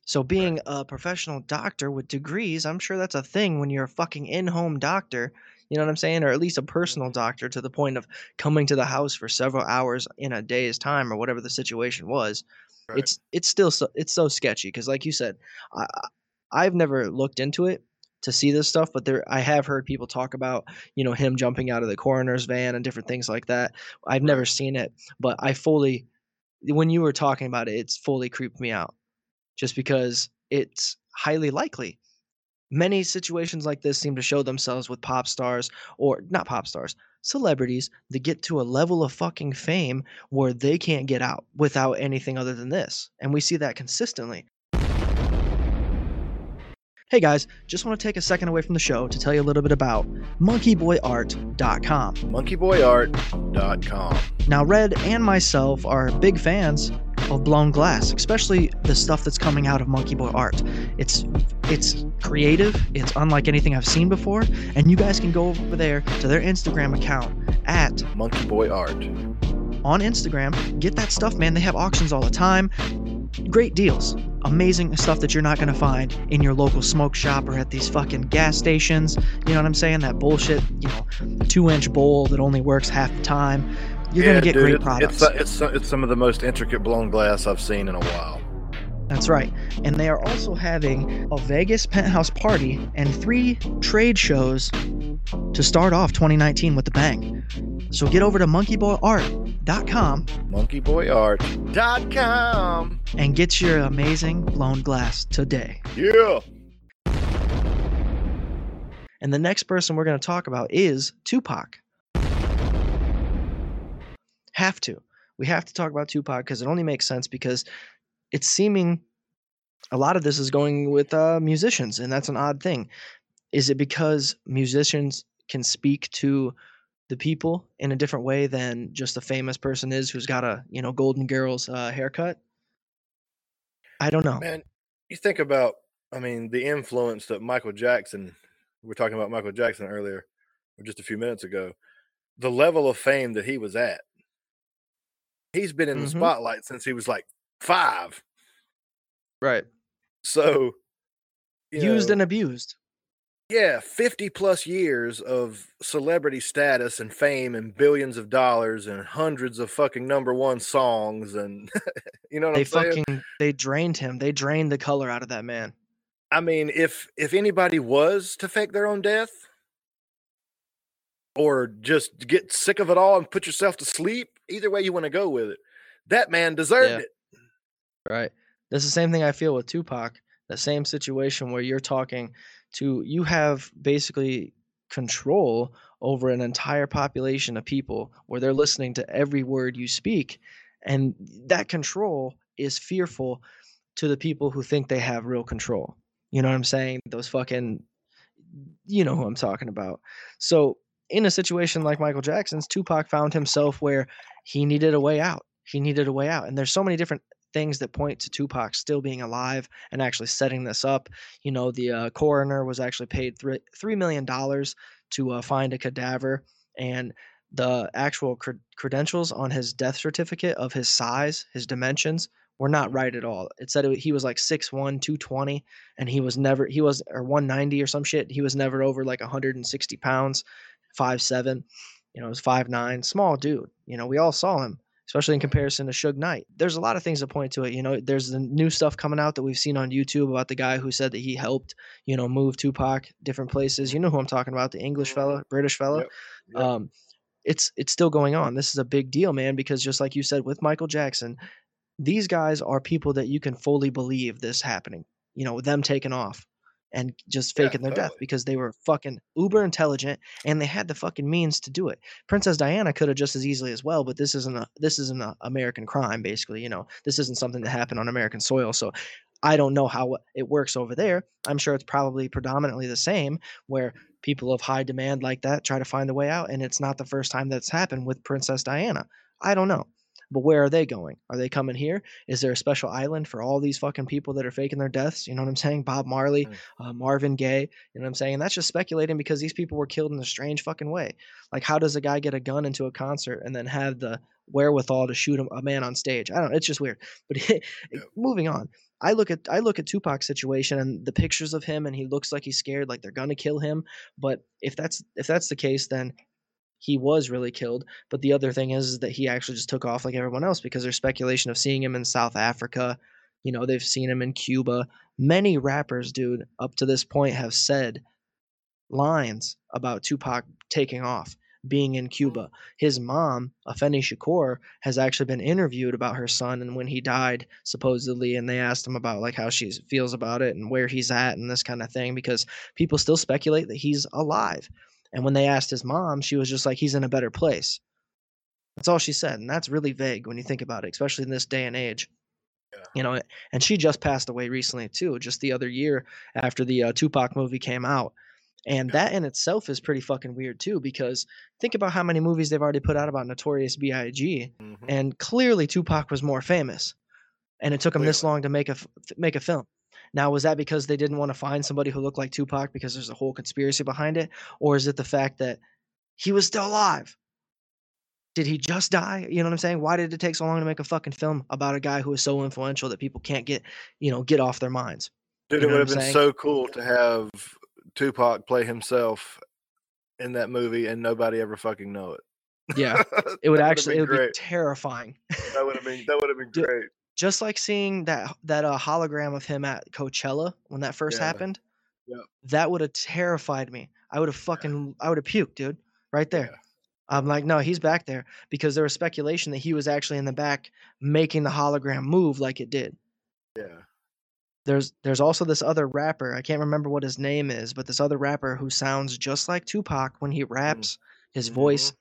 So being a professional doctor with degrees, I'm sure that's a thing when you're a fucking in-home doctor. You know what I'm saying, or at least a personal mm-hmm. doctor to the point of coming to the house for several hours in a day's time or whatever the situation was. Right. It's it's still so it's so sketchy because, like you said, I- I've never looked into it to see this stuff, but there I have heard people talk about, you know, him jumping out of the coroner's van and different things like that. I've never seen it, but I fully when you were talking about it, it's fully creeped me out. Just because it's highly likely. Many situations like this seem to show themselves with pop stars or not pop stars, celebrities that get to a level of fucking fame where they can't get out without anything other than this. And we see that consistently. Hey guys, just want to take a second away from the show to tell you a little bit about monkeyboyart.com. Monkeyboyart.com. Now, Red and myself are big fans of blown glass, especially the stuff that's coming out of Monkey Boy Art. It's it's creative, it's unlike anything I've seen before, and you guys can go over there to their Instagram account at Monkey Boy Art. on Instagram, get that stuff, man. They have auctions all the time. Great deals. Amazing stuff that you're not going to find in your local smoke shop or at these fucking gas stations. You know what I'm saying? That bullshit, you know, two inch bowl that only works half the time. You're Yeah, going to get dude, great products. It's, it's it's some of the most intricate blown glass I've seen in a while. That's right. And they are also having a Vegas penthouse party and three trade shows to start off 2019 with the bang. So get over to monkeyboyart.com Monkeyboyart.com. and get your amazing blown glass today. Yeah. And the next person we're going to talk about is Tupac. Have to. We have to talk about Tupac because it only makes sense because it's seeming a lot of this is going with uh, musicians, and that's an odd thing. Is it because musicians can speak to the people in a different way than just a famous person is who's got a you know Golden Girls uh, haircut? I don't know. Man, you think about, I mean, the influence that Michael Jackson, we were talking about Michael Jackson earlier, or just a few minutes ago, the level of fame that he was at. He's been in the Mhm. spotlight since he was like five. Right. So, Used know, and abused. yeah, 50 plus years of celebrity status and fame and billions of dollars and hundreds of fucking number one songs. And you know what They I'm saying? fucking they drained him. They drained the color out of that man. I mean, if if anybody was to fake their own death or just get sick of it all and put yourself to sleep, either way you want to go with it, that man deserved Yeah. it. Right. That's the same thing I feel with Tupac. The same situation where you're talking to you have basically control over an entire population of people where they're listening to every word you speak and that control is fearful to the people who think they have real control. You know what I'm saying? Those fucking you know who I'm talking about. So, in a situation like Michael Jackson's, Tupac found himself where he needed a way out. He needed a way out. And there's so many different things that point to Tupac still being alive and actually setting this up. You know, the uh, coroner was actually paid three three million dollars to uh, find a cadaver, and the actual cred- credentials on his death certificate of his size, his dimensions, were not right at all. It said it, he was like 6'1", 220, and he was never he was or 190 or some shit. He was never over like 160 pounds, five seven. You know, he was five nine, small dude. You know, we all saw him especially in comparison to Suge Knight. There's a lot of things that point to it. You know, there's the new stuff coming out that we've seen on YouTube about the guy who said that he helped, you know, move Tupac different places. You know who I'm talking about, the English fella, British fella. Yep, yep. Um, it's it's still going on. This is a big deal, man, because just like you said with Michael Jackson, these guys are people that you can fully believe this happening. You know, them taking off and just Yeah, faking their death because they were fucking uber intelligent and they had the fucking means to do it. Princess Diana could have just as easily as well, but this isn't a this isn't an American crime basically, you know. This isn't something that happened on American soil. So I don't know how it works over there. I'm sure it's probably predominantly the same where people of high demand like that try to find a way out and it's not the first time that's happened with Princess Diana. I don't know. But where are they going? Are they coming here? Is there a special island for all these fucking people that are faking their deaths? You know what I'm saying? Bob Marley, Mm. uh, Marvin Gaye. You know what I'm saying? And that's just speculating because these people were killed in a strange fucking way. Like, how does a guy get a gun into a concert and then have the wherewithal to shoot a a man on stage? I don't know. It's just weird. But moving on. I look at I look at Tupac's situation and the pictures of him and he looks like he's scared like they're going to kill him, but if that's if that's the case then he was really killed. But the other thing is, is that he actually just took off like everyone else because there's speculation of seeing him in South Africa. You know, they've seen him in Cuba. Many rappers, dude, up to this point have said lines about Tupac taking off, being in hmm. Cuba. His mom, Afeni Shakur, has actually been interviewed about her son and when he died, supposedly, and they asked him about like how she feels about it and where he's at and this kind of thing because people still speculate that he's alive. And when they asked his mom, she was just like, he's in a better place. That's all she said. And that's really vague when you think about it, especially in this day and age. Yeah. You know, and she just passed away recently too, just the other year after the uh, Tupac movie came out. And that in itself is pretty fucking weird too, because think about how many movies they've already put out about Notorious B.I.G. Mhm. and clearly Tupac was more famous, and it took him this long to make a make a film. Now, was that because they didn't want to find somebody who looked like Tupac because there's a whole conspiracy behind it, or is it the fact that he was still alive? Did he just die? You know what I'm saying? Why did it take so long to make a fucking film about a guy who is so influential that people can't get, you know, get off their minds? Dude, You it would have been saying? so cool to have Tupac play himself in that movie and nobody ever fucking know it. Yeah, it would actually it would be terrifying. That would have been that would have been great. Just like seeing that that uh, hologram of him at Coachella when that first Yeah. happened. Yep. That would have terrified me. I would have fucking I would have puked, dude, right there. Yeah. I'm like, no, he's back there because there was speculation that he was actually in the back making the hologram move like it did. Yeah. There's there's also this other rapper. I can't remember what his name is, but this other rapper who sounds just like Tupac when he raps, his voice,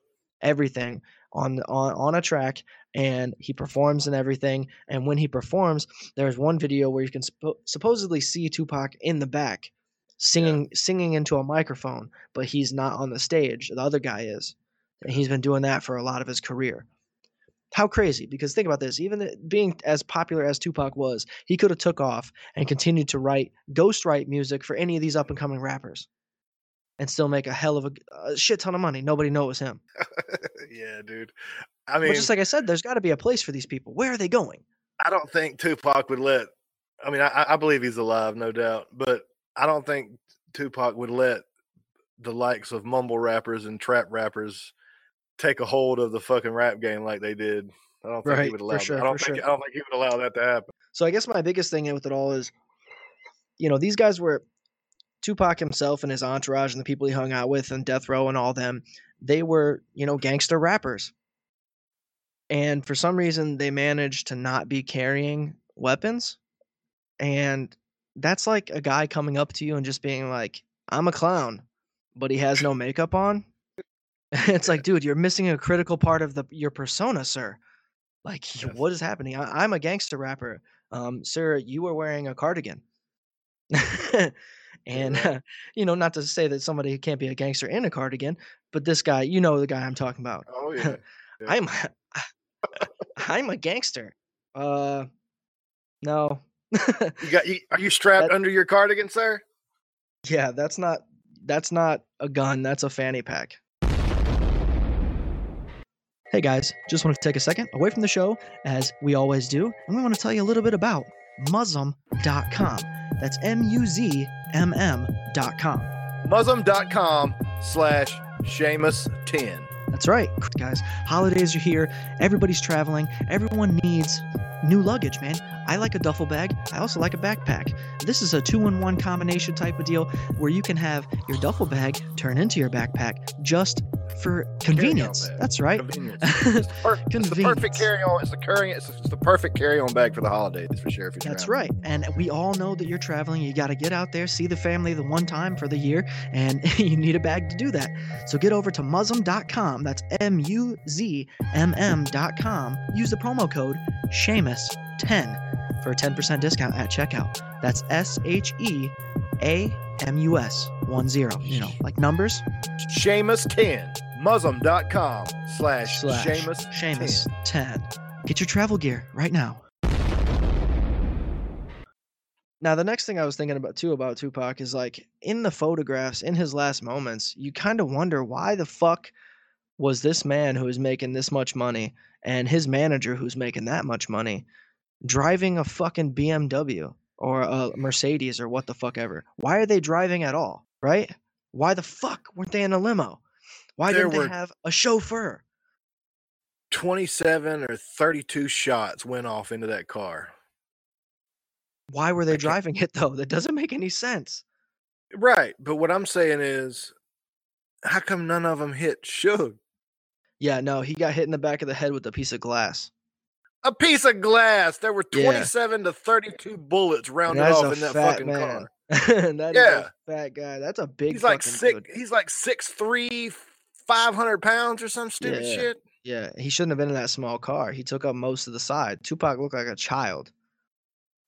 everything on on on a track, and he performs and everything. And when he performs, there's one video where you can suppo- supposedly see Tupac in the back singing singing into a microphone, but he's not on the stage. The other guy is. And he's been doing that for a lot of his career. How crazy! Because think about this: even being as popular as Tupac was, he could have took off and continued to write ghost write music for any of these up and coming rappers, and still make a hell of a, a shit ton of money. Nobody know it was him. yeah, dude. I mean, but just like I said, there's got to be a place for these people. Where are they going? I don't think Tupac would let. I mean, I, I believe he's alive, no doubt, but I don't think Tupac would let the likes of mumble rappers and trap rappers take a hold of the fucking rap game like they did. I don't think Right, he would allow. that. I don't think. sure. I don't think he would allow that to happen. So I guess my biggest thing with it all is, you know, these guys were Tupac himself and his entourage and the people he hung out with and Death Row and all them. They were, you know, gangster rappers. And for some reason, they managed to not be carrying weapons. And that's like a guy coming up to you and just being like, I'm a clown, but he has no makeup on. it's like, dude, you're missing a critical part of the your persona, sir. Like, Yes. what is happening? I, I'm a gangster rapper. Um, sir, you are wearing a cardigan. and, uh, you know, not to say that somebody can't be a gangster in a cardigan, but this guy, you know, the guy I'm talking about. Oh yeah. Yeah. I'm, I'm a gangster. Uh, no. You got? You, are you strapped That- under your cardigan, sir? yeah, that's not, that's not a gun. That's a fanny pack. Hey guys, just want to take a second away from the show, as we always do, and we want to tell you a little bit about Muzmm.com. That's M U Z M M.com. Muzmm.com slash Seamus ten. That's right, guys. Holidays are here. Everybody's traveling. Everyone needs new luggage, man. I like a duffel bag. I also like a backpack. This is a two in one combination type of deal where you can have your duffel bag turn into your backpack just for convenience. That's right. Convenience. It's, the per- it's the Convenience. perfect carry on. It's the carrying. It's, it's the perfect carry on bag for the holidays for sure. If you're That's traveling. right. And we all know that you're traveling. You got to get out there, see the family the one time for the year, and you need a bag to do that. So get over to muzmm.com. That's M U Z M M.com. Use the promo code SHEAMUS10 for a 10% discount at checkout. That's S H E A M U S 1 0. You know, like numbers Seamus ten. Muzmm.com slash slash Seamus Seamus 10. 10. Get your travel gear right now. Now, the next thing I was thinking about too about Tupac is like in the photographs, in his last moments, you kind of wonder why the fuck was this man who is making this much money and his manager who's making that much money driving a fucking BMW or a Mercedes or what the fuck ever? Why are they driving at all? Right? Why the fuck weren't they in a limo? Why There didn't they have a chauffeur? 27 or 32 shots went off into that car. Why were they driving it though? That doesn't make any sense. Right. But what I'm saying is, how come none of them hit Suge? Yeah, no, he got hit in the back of the head with a piece of glass. A piece of glass. There were Yeah. 27 to 32 bullets rounded off in that fucking man. car. that is Yeah. fat guy. That's a big He's like six. dude. He's like six three, five hundred pounds or some stupid Yeah. shit. Yeah, he shouldn't have been in that small car. He took up most of the side. Tupac looked like a child.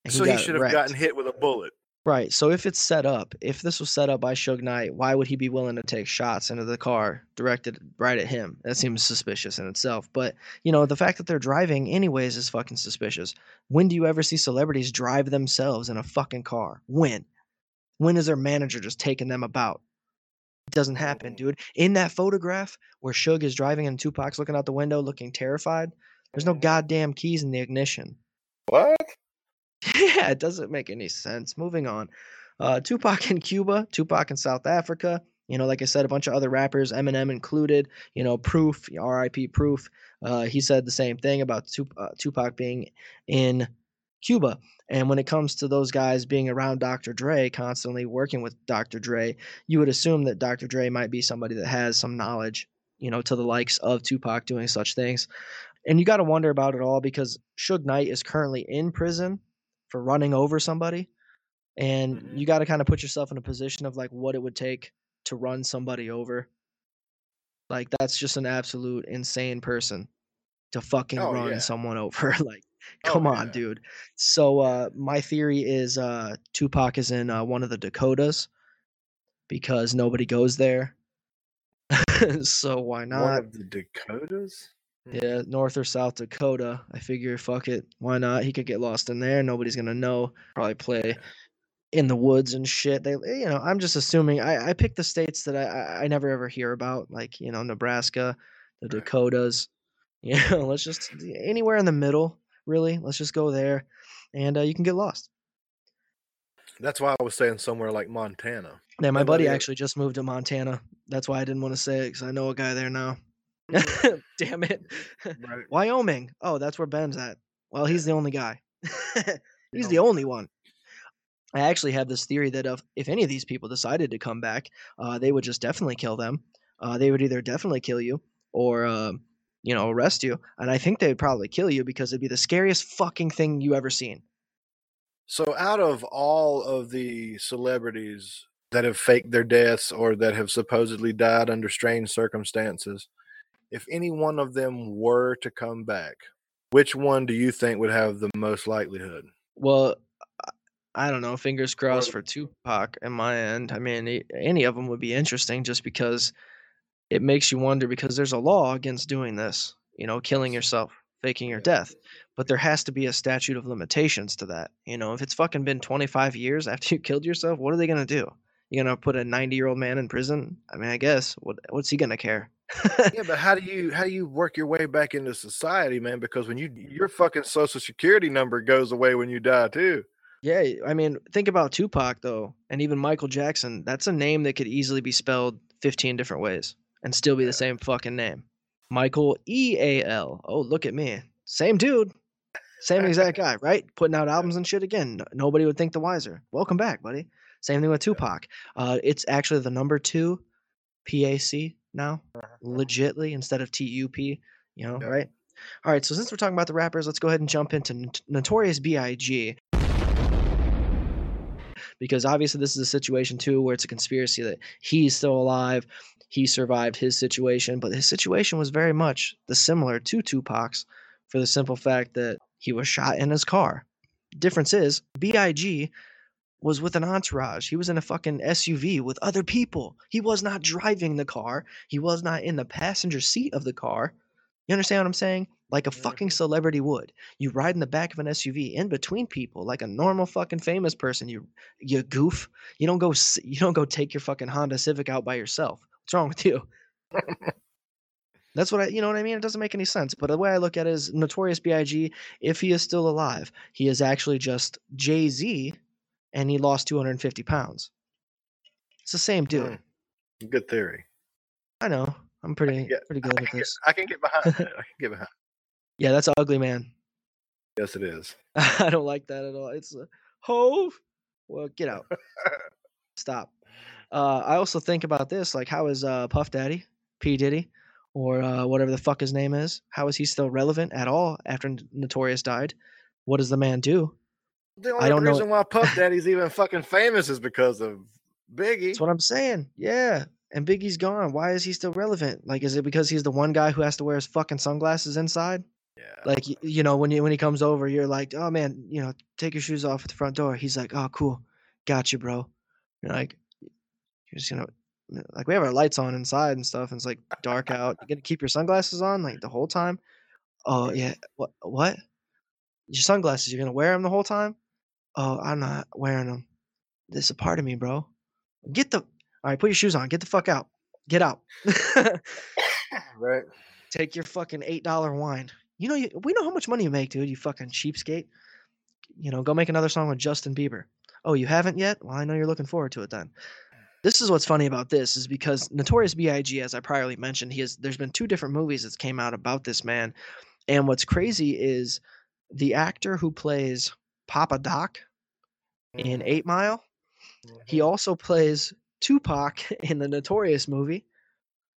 and so he should have wrecked. gotten hit with a bullet. Right. So if it's set up, if this was set up by Suge Knight, why would he be willing to take shots into the car directed right at him? That seems suspicious in itself. But, you know, the fact that they're driving anyways is fucking suspicious. When do you ever see celebrities drive themselves in a fucking car? When? When is their manager just taking them about? It doesn't happen, Mm. dude. In that photograph where Suge is driving and Tupac's looking out the window looking terrified, there's no Mhm. goddamn keys in the ignition. What? Yeah, it doesn't make any sense. Moving on. Uh, Tupac in Cuba, Tupac in South Africa. You know, like I said, a bunch of other rappers, Eminem included. You know, Proof, R.I.P. Proof. Uh, he said the same thing about Tup- uh, Tupac being in Cuba. And when it comes to those guys being around Dr. Dre, constantly working with Dr. Dre, you would assume that Dr. Dre might be somebody that has some knowledge, you know, to the likes of Tupac doing such things. And you got to wonder about it all because Suge Knight is currently in prison for running over somebody. And Mhm. you got to kind of put yourself in a position of like what it would take to run somebody over. Like that's just an absolute insane person to fucking Oh, run yeah. someone over. like, Oh, come on, yeah. dude. So uh my theory is uh Tupac is in uh, one of the Dakotas because nobody goes there. so why One not? of the Dakotas? Yeah, North or South Dakota. I figure, fuck it, why not? He could get lost in there. Nobody's gonna know. Probably play in the woods and shit. They, you know, I'm just assuming. I, I pick the states that I, I, never ever hear about, like you know, Nebraska, the. Dakotas. You know, let's just anywhere in the middle. Really, let's just go there, and uh, you can get lost. That's why I was saying somewhere like Montana. Yeah, my buddy actually just moved to Montana. That's why I didn't want to say it because I know a guy there now. Damn it. Right. Wyoming. Oh, that's where Ben's at. Well, he's the only guy. he's the only one. I actually have this theory that if, if any of these people decided to come back, uh, they would just definitely kill them. Uh, they would either definitely kill you or, uh, you know, arrest you. And I think they'd probably kill you because it'd be the scariest fucking thing you ever seen. So, out of all of the celebrities that have faked their deaths or that have supposedly died under strange circumstances, if any one of them were to come back, which one do you think would have the most likelihood? Well, I- I don't know. Fingers crossed for Tupac in my end. I mean, any of them would be interesting just because it makes you wonder because there's a law against doing this, you know, killing yourself, faking your death. But there has to be a statute of limitations to that. You know, if it's fucking been 25 years after you killed yourself, what are they going to do? You going to put a 90 year old man in prison? I mean, I guess. What, what's he going to care? yeah, but how do you how do you work your way back into society, man? Because when you your fucking social security number goes away when you die too. Yeah, I mean, think about Tupac though, and even Michael Jackson. That's a name that could easily be spelled 15 different ways and still be the same fucking name. Michael E A L. Oh, look at me. Same dude. Same exact guy, right? Putting out albums and shit again. Nobody would think the wiser. Welcome back, buddy. Same thing with Tupac. Uh, it's actually the number two PAC now, legitly instead of TUP, you know, Yeah. right? All right, so since we're talking about the rappers, let's go ahead and jump into Not- Notorious B.I.G because obviously this is a situation too where it's a conspiracy that he's still alive he survived his situation but his situation was very much the similar to tupac's for the simple fact that he was shot in his car. Difference is big was with an entourage. He was in a fucking suv with other people. He was not driving the car. He was not in the passenger seat of the car you understand what i'm saying like a fucking celebrity would you ride in the back of an suv in between people like a normal fucking famous person you you goof. You don't go. You don't go take your fucking Honda Civic out by yourself. What's wrong with you? That's what I. You know what I mean? It doesn't make any sense. But the way I look at it is, Notorious B.I.G. If he is still alive, he is actually just Jay Z, and he lost 250 pounds. It's the same dude. Mm. Good theory. I know. I'm pretty get- pretty good at get, this. I can get behind. I can get behind. Yeah, that's ugly, man. Yes, it is. I don't like that at all. It's a hove. Well, get out. Stop. Uh, I also think about this, like how is uh, Puff Daddy, P Diddy, or uh, whatever the fuck his name is? How is he still relevant at all after Notorious died? What does the man do? The only don't know- reason why Puff Daddy's even fucking famous is because of Biggie. That's what I'm saying. Yeah. And Biggie's gone. Why is he still relevant? Like, is it because he's the one guy who has to wear his fucking sunglasses inside? Yeah. Like you know, when you when he comes over, you're like, oh man, you know, take your shoes off at the front door. He's like, oh cool, got you, bro. You're like, you're just gonna like we have our lights on inside and stuff, and it's like dark out. You gonna keep your sunglasses on like the whole time? Oh yeah, what what? Your sunglasses? You're gonna wear them the whole time? Oh, I'm not wearing them. This is a part of me, bro. Get the all right. Put your shoes on. Get the fuck out. Get out. right. Take your fucking eight dollar wine. You know, you, we know how much money you make, dude. You fucking cheapskate. You know, go make another song with Justin Bieber. Oh, you haven't yet? Well, I know you're looking forward to it then. This is what's funny about this is because Notorious B.I.G. as I priorly mentioned, he has there's been two different movies that came out about this man, and what's crazy is the actor who plays Papa Doc in Mhm, Eight Mile. He mhm. also plays Tupac in the Notorious movie,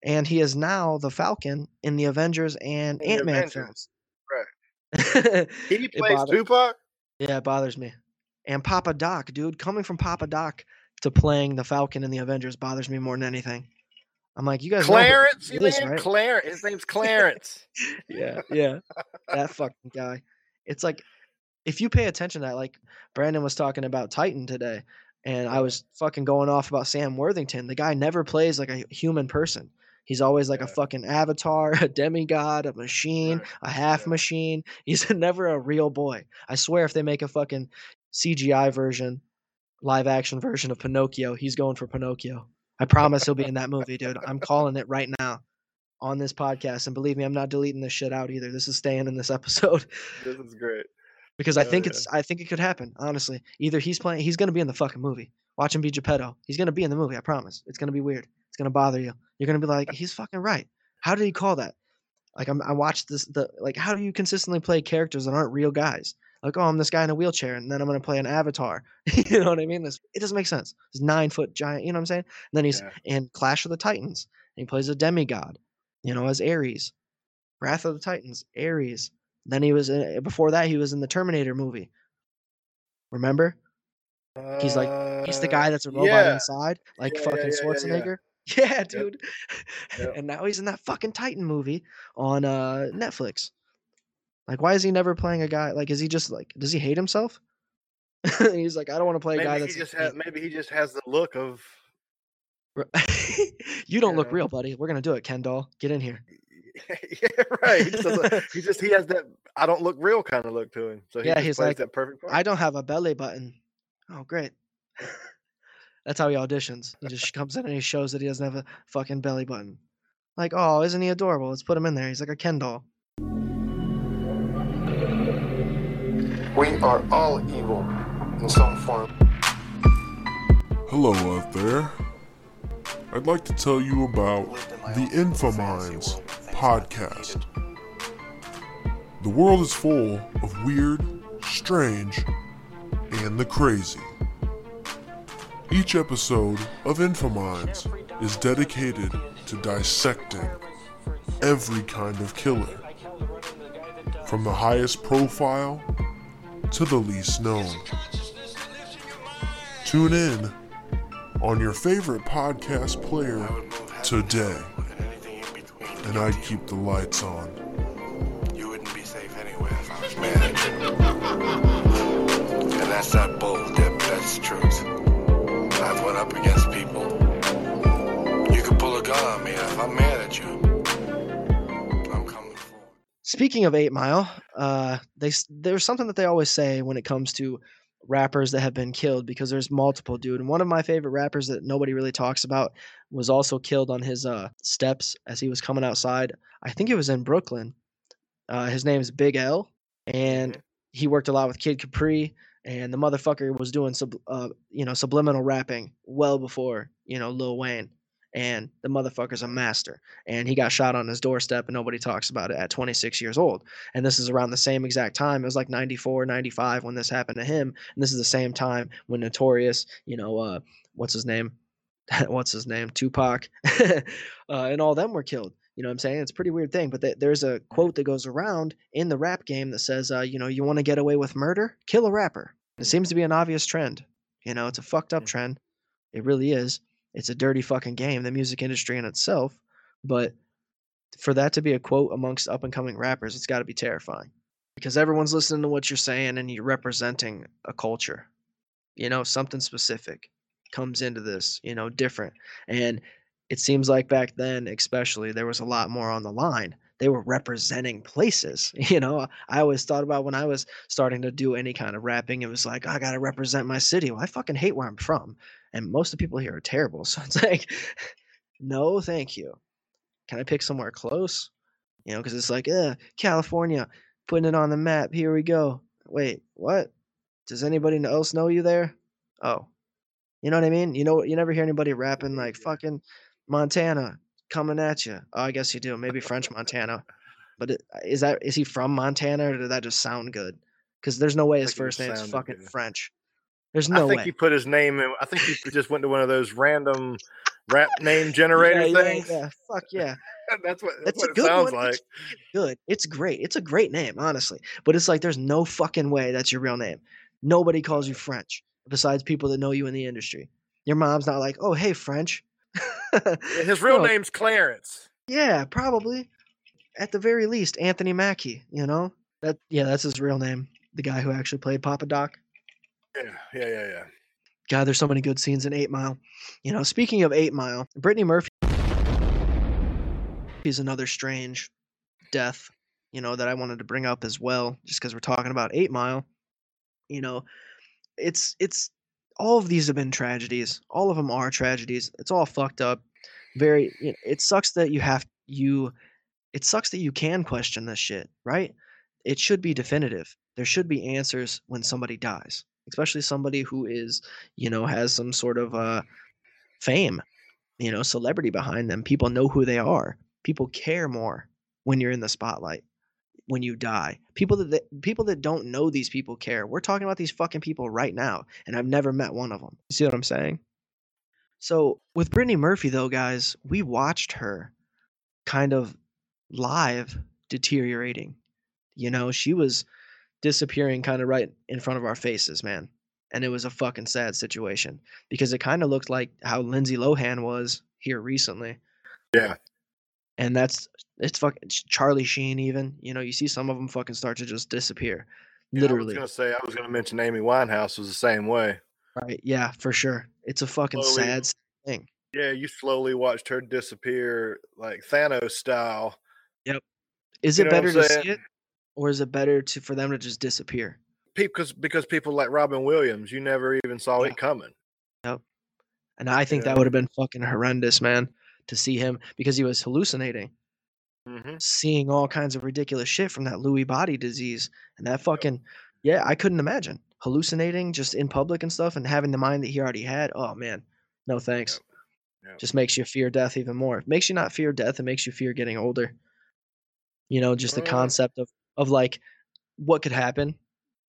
and he is now the Falcon in the Avengers and Ant Man films. right. He plays Tupac. Yeah, it bothers me. And Papa Doc, dude, coming from Papa Doc to playing the Falcon in the Avengers bothers me more than anything. I'm like, you guys Clarence, who you it is, mean right? Clarence? His name's Clarence. yeah, yeah. that fucking guy. It's like if you pay attention to that, like Brandon was talking about Titan today, and I was fucking going off about Sam Worthington. The guy never plays like a human person. He's always like a fucking avatar, a demigod, a machine, Right, a half yeah. machine. He's never a real boy. I swear, if they make a fucking CGI version, live action version of Pinocchio, he's going for Pinocchio. I promise he'll be in that movie, dude. I'm calling it right now on this podcast. And believe me, I'm not deleting this shit out either. This is staying in this episode this is great. Because I Oh, think yeah. it's I think it could happen. Honestly, either he's playing, he's gonna be in the fucking movie. Watch him be Geppetto. He's gonna be in the movie. I promise. It's gonna be weird. It's gonna bother you. You're gonna be like, he's fucking right. How did he call that? Like I'm, I watched this. The like, how do you consistently play characters that aren't real guys? Like, oh, I'm this guy in a wheelchair, and then I'm gonna play an avatar. you know what I mean? This it doesn't make sense. He's nine foot giant. You know what I'm saying? And then he's Yeah. in Clash of the Titans. And he plays a demigod. You know, as Ares. Wrath of the Titans, Ares. Then he was in, before that he was in the Terminator movie. Remember? He's like he's the guy Uh, that's a robot yeah. inside, like Yeah, yeah, fucking yeah, yeah, yeah. Schwarzenegger. Yeah, dude. Yep. and now he's in that fucking Titan movie on uh Netflix. Like, why is he never playing a guy? Like, is he just like, does he hate himself? he's like, I don't want to play a guy Maybe that's he just has. Maybe he just has the look of. you don't look real, buddy. We're gonna do it, Ken doll. Get in here. yeah, right. He just, uh, he just he has that I don't look real kind of look to him. So he Yeah, just he's plays like, that perfect part. I don't have a belly button. Oh, great. That's how he auditions. He just comes in and he shows that he doesn't have a fucking belly button. Like, oh, isn't he adorable? Let's put him in there. He's like a Ken doll. We are all evil in some form. Hello out there. I'd like to tell you about the Infominds podcast. The world is full of weird, strange, and the crazy. Each episode of Infominds is dedicated to dissecting every kind of killer, from the highest profile to the least known. Tune in on your favorite podcast player today, and I'd keep the lights on. You wouldn't be safe anywhere if I was mad. And that's not bull, Dip. That's the truth. I've went up against people. You could pull a gun on me, if I'm mad at you, I'm coming for. Speaking of Eight Mile, uh, they there's something that they always say when it comes to rappers that have been killed because there's multiple, dude. And one of my favorite rappers that nobody really talks about was also killed on his uh, steps as he was coming outside. I think it was in Brooklyn. Uh, his name is Big L, and he worked a lot with Kid Capri. And the motherfucker was doing sub, uh, you know, subliminal rapping well before you know Lil Wayne. And the motherfucker's a master and he got shot on his doorstep and nobody talks about it at 26 years old. And this is around the same exact time it was like 94 95 when this happened to him and this is the same time when notorious you know uh what's his name? What's his name? Tupac uh, and all them were killed you know what i'm saying? It's a pretty weird thing but th- there's a quote that goes around in the rap game that says uh, you know you want to get away with murder? Kill a rapper. It seems to be an obvious trend you know it's a fucked up trend. It really is it's a dirty fucking game, the music industry in itself. But for that to be a quote amongst up and coming rappers, it's got to be terrifying because everyone's listening to what you're saying and you're representing a culture. You know, something specific comes into this, you know, different. And it seems like back then, especially, there was a lot more on the line. They were representing places. You know, I always thought about when I was starting to do any kind of rapping, it was like, I got to represent my city. Well, I fucking hate where I'm from. And most of the people here are terrible. So it's like, no, thank you. Can I pick somewhere close? You know, because it's like, uh, California, putting it on the map. Here we go. Wait, what? Does anybody else know you there? Oh, you know what I mean? You know, you never hear anybody rapping like fucking Montana coming at you. Oh, I guess you do. Maybe French Montana. But it, is that is he from Montana or did that just sound good? Because there's no way his first name is fucking good. French. There's no. I think way. he put his name in. I think he just went to one of those random rap name generator yeah, yeah, things. yeah. Fuck yeah. That's what, That's that's a what it good sounds one. like. It's good. It's great. It's a great name, honestly. But it's like there's no fucking way that's your real name. Nobody calls you French besides people that know you in the industry. Your mom's not like, oh hey French. His real No. name's Clarence. Yeah, probably. At the very least, Anthony Mackie. You know that. Yeah, that's his real name. The guy who actually played Papa Doc. Yeah, yeah, yeah, yeah. God, there's so many good scenes in Eight Mile. You know, speaking of Eight Mile, Brittany Murphy is another strange death, you know, that I wanted to bring up as well, just because we're talking about Eight Mile. You know, it's it's all of these have been tragedies. All of them are tragedies. It's all fucked up. Very. You know, it sucks that you have you. It sucks that you can question this shit, right? It should be definitive. There should be answers when somebody dies, especially somebody who is, you know, has some sort of uh, fame, you know, celebrity behind them. People know who they are. People care more when you're in the spotlight. When you die, people that, that people that don't know these people care. We're talking about these fucking people right now, and I've never met one of them. You see what I'm saying? So with Brittany Murphy, though, guys, we watched her kind of live deteriorating. You know, she was disappearing kind of right in front of our faces, man. And it was a fucking sad situation because it kind of looked like how Lindsay Lohan was here recently. Yeah. And that's it's fucking Charlie Sheen even. You know, you see some of them fucking start to just disappear. Literally. I was gonna say I was gonna mention Amy Winehouse was the same way. Right. Yeah, for sure. It's a fucking Slowly- sad thing. Yeah, you slowly watched her disappear like Thanos style. Yep. Is You it know better to see it or is it better to for them to just disappear? Because because people like Robin Williams, you never even saw Yeah. it coming. Yep. And I think that would have been fucking horrendous, man, to see him because he was hallucinating, hmm seeing all kinds of ridiculous shit from that Lewy body disease. And that fucking, yeah, I couldn't imagine hallucinating just in public and stuff and having the mind that he already had. Oh, man, no thanks. Yep. Just makes you fear death even more. It makes you not fear death, it makes you fear getting older. You know, just the Uh. concept of, of like what could happen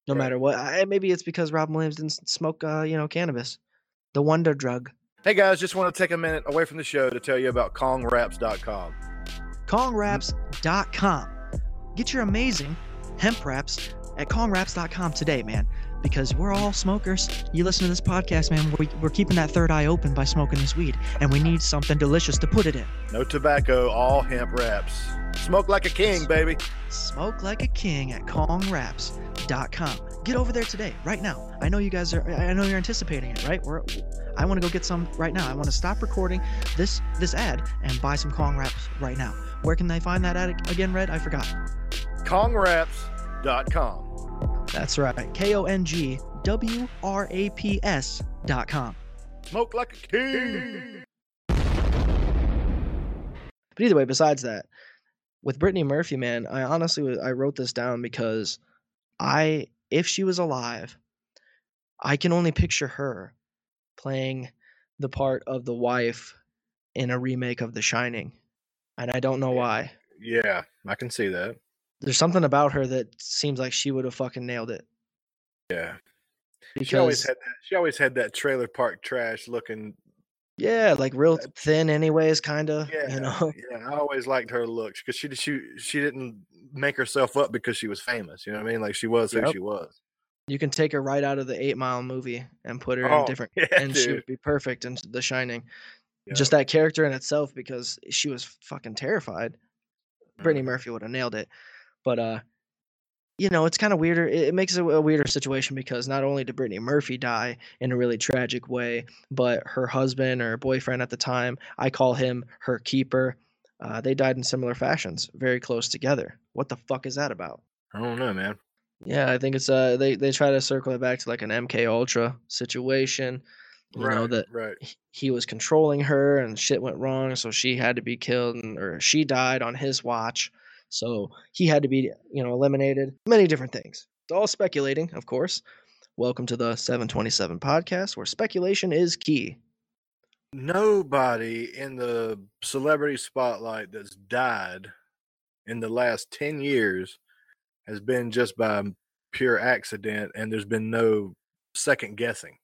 no Right. matter what. I, maybe it's because Robin Williams didn't smoke, uh, you know, cannabis, the wonder drug. Hey guys, just want to take a minute away from the show to tell you about KongWraps.com. Kongwraps.com. Get your amazing hemp wraps at Kongwraps.com today, man. Because we're all smokers. You listen to this podcast, man. We're, we're keeping that third eye open by smoking this weed, and we need something delicious to put it in. No tobacco, all hemp wraps. Smoke like a king, baby. Smoke like a king at Kongwraps.com. Get over there today, right now. I know you guys are. I know you're anticipating it, right? We're, I want to go get some right now. I want to stop recording this this ad and buy some Kong Wraps right now. Where can they find that ad again, Red? I forgot. KongWraps.com. That's right. K O N G W R A P S dot com. Smoke like a king. But either way, besides that, with Brittany Murphy, man, I honestly I wrote this down because I, if she was alive, I can only picture her playing the part of the wife in a remake of The Shining, and I don't know why. Yeah, I can see that. There's something about her that seems like she would have fucking nailed it. Yeah. Because She always had that she always had that trailer park trash looking yeah, like real thin, anyways, kind of. yeah, You know. yeah. I always liked her looks because she she she didn't make herself up because she was famous. You know what I mean? Like she was who she was. You can take her right out of the Eight Mile movie and put her in Oh, different, yeah, and she would be perfect in The Shining. Yeah. Just that character in itself, because she was fucking terrified. Brittany Mhm. Murphy would have nailed it. But uh, you know, it's kind of weirder. It, makes it a weirder situation because not only did Brittany Murphy die in a really tragic way, but her husband or boyfriend at the time, I call him her keeper. Uh, they died in similar fashions, very close together. What the fuck is that about? I don't know, man. Yeah, I think it's uh they they try to circle it back to like an MK Ultra situation. You know Right, that right. he was controlling her and shit went wrong, so she had to be killed and, or she died on his watch. So he had to be, you know, eliminated. Many different things. It's all speculating, of course. Welcome to the 727 podcast where speculation is key. Nobody in the celebrity spotlight that's died in the last 10 years has been just by pure accident and there's been no second guessing.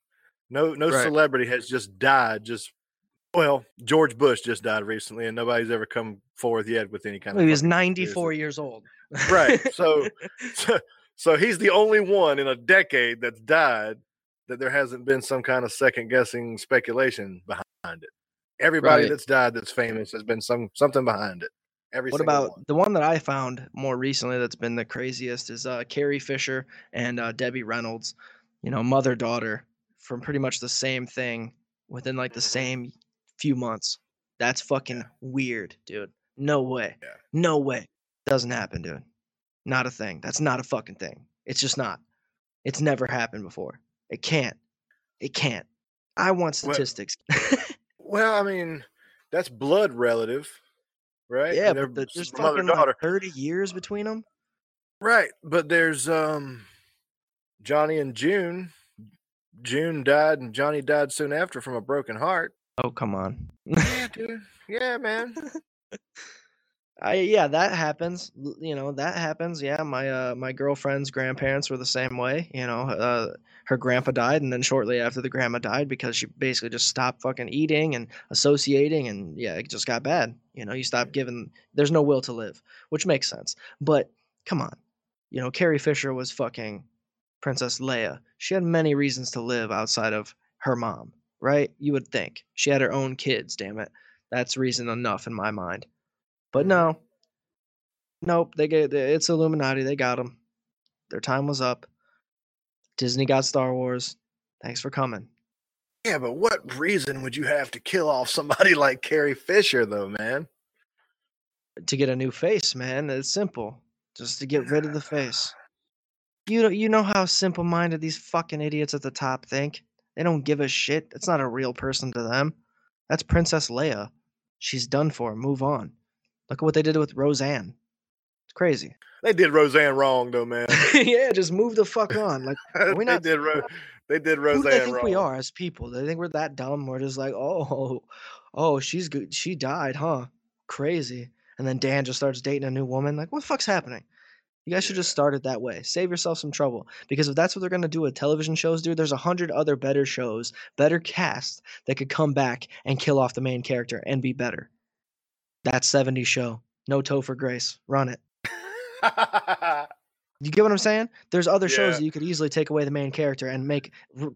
No no Right. celebrity has just died just well, George Bush just died recently and nobody's ever come forth yet with any kind of He was 94 conspiracy. years old. Right. So, so so he's the only one in a decade that's died that there hasn't been some kind of second guessing speculation behind it. Everybody Right. that's died that's famous has been some something behind it. Every What about one. the one that I found more recently that's been the craziest is uh, Carrie Fisher and uh, Debbie Reynolds, you know, mother daughter from pretty much the same thing within like the Mhm. same few months. That's fucking Yeah. weird, dude. No way. Yeah. No way. Doesn't happen, dude. Not a thing. That's not a fucking thing. It's just not. It's never happened before. It can't. It can't. I want statistics. Well, I mean, that's blood relative, right? yeah, but the- there's fucking like daughter, 30 years between them. right? But there's um Johnny and June. June died and Johnny died soon after from a broken heart. Oh, come on. Yeah, dude. Yeah, man. I yeah, that happens. You know, that happens. Yeah, my uh my girlfriend's grandparents were the same way. You know, uh, her grandpa died, and then shortly after the grandma died because she basically just stopped fucking eating and associating, and yeah, it just got bad. You know, you stop giving. There's no will to live, which makes sense. But come on, you know, Carrie Fisher was fucking Princess Leia. She had many reasons to live outside of her mom, right? You would think she had her own kids. Damn it, that's reason enough in my mind. But mm. no, nope. They get it's Illuminati. They got them. Their time was up. Disney got Star Wars. Thanks for coming. Yeah, but what reason would you have to kill off somebody like Carrie Fisher, though, man? To get a new face, man. It's simple. Just to get rid of the face. You know, you know how simple-minded these fucking idiots at the top think. They don't give a shit. That's not a real person to them. That's Princess Leia. She's done for. Move on. Look at what they did with Roseanne. It's crazy. They did Roseanne wrong, though, man. yeah, just move the fuck on. Like we they not- did. Ro- they did Roseanne Who do they think wrong. we are as people? They think we're that dumb. We're just like, oh, oh, she's good. She died, huh? Crazy. And then Dan just starts dating a new woman. Like, what the fuck's happening? You guys should just start it that way. Save yourself some trouble. Because if that's what they're gonna do with television shows, dude, there's a hundred other better shows, better cast that could come back and kill off the main character and be better. That 70s show. No toe for Grace. Run it. You get what I'm saying? There's other shows that you could easily take away the main character and make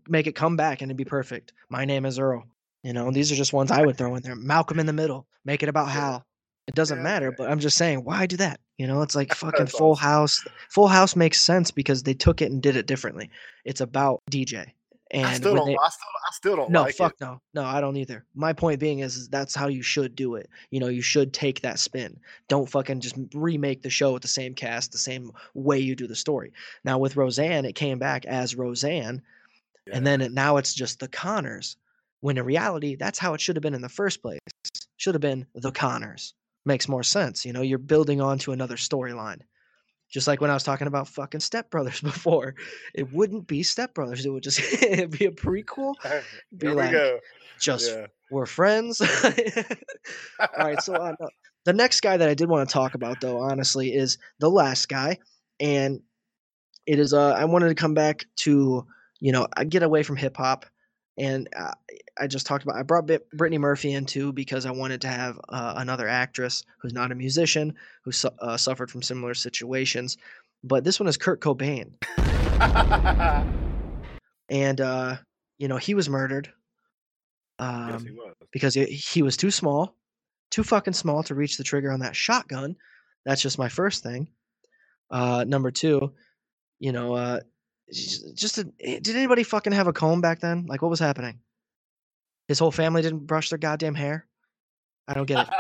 make it come back and it'd be perfect. My name is Earl. You know, these are just ones I would throw in there. Malcolm in the middle. Make it about Yeah. Hal. It doesn't Yeah, matter, but I'm just saying, why do that? You know, it's like fucking Full awesome. House. Full House makes sense because they took it and did it differently. It's about DJ. And I still don't. they- I still. I still don't no, like fuck it. no. No, I don't either. My point being is, is that's how you should do it. You know, you should take that spin. Don't fucking just remake the show with the same cast, the same way you do the story. Now with Roseanne, it came back as Roseanne, Yeah. and then it, now it's just the Connors. When in reality, that's how it should have been in the first place. Should have been the Connors. Makes more sense. You know, you're building onto another storyline. Just like when I was talking about fucking Step Brothers before, it wouldn't be Step Brothers. It would just be a prequel. Be Here like, we go. just Yeah. we're friends. All right, so uh, the next guy that I did want to talk about, though, honestly, is the last guy, and it is. Uh, I wanted to come back to you know get away from hip hop, and uh, I just talked about. I brought Brit- Brittany Murphy in too because I wanted to have uh, another actress who's not a musician who su- uh, suffered from similar situations. But this one is Kurt Cobain, and uh, you know he was murdered. Um, yes, he was. because he, he was too small, too fucking small to reach the trigger on that shotgun. That's just my first thing. Uh, number two, you know, uh, just, a, eh, did anybody fucking have a comb back then? Like, what was happening? His whole family didn't brush their goddamn hair. I don't get it.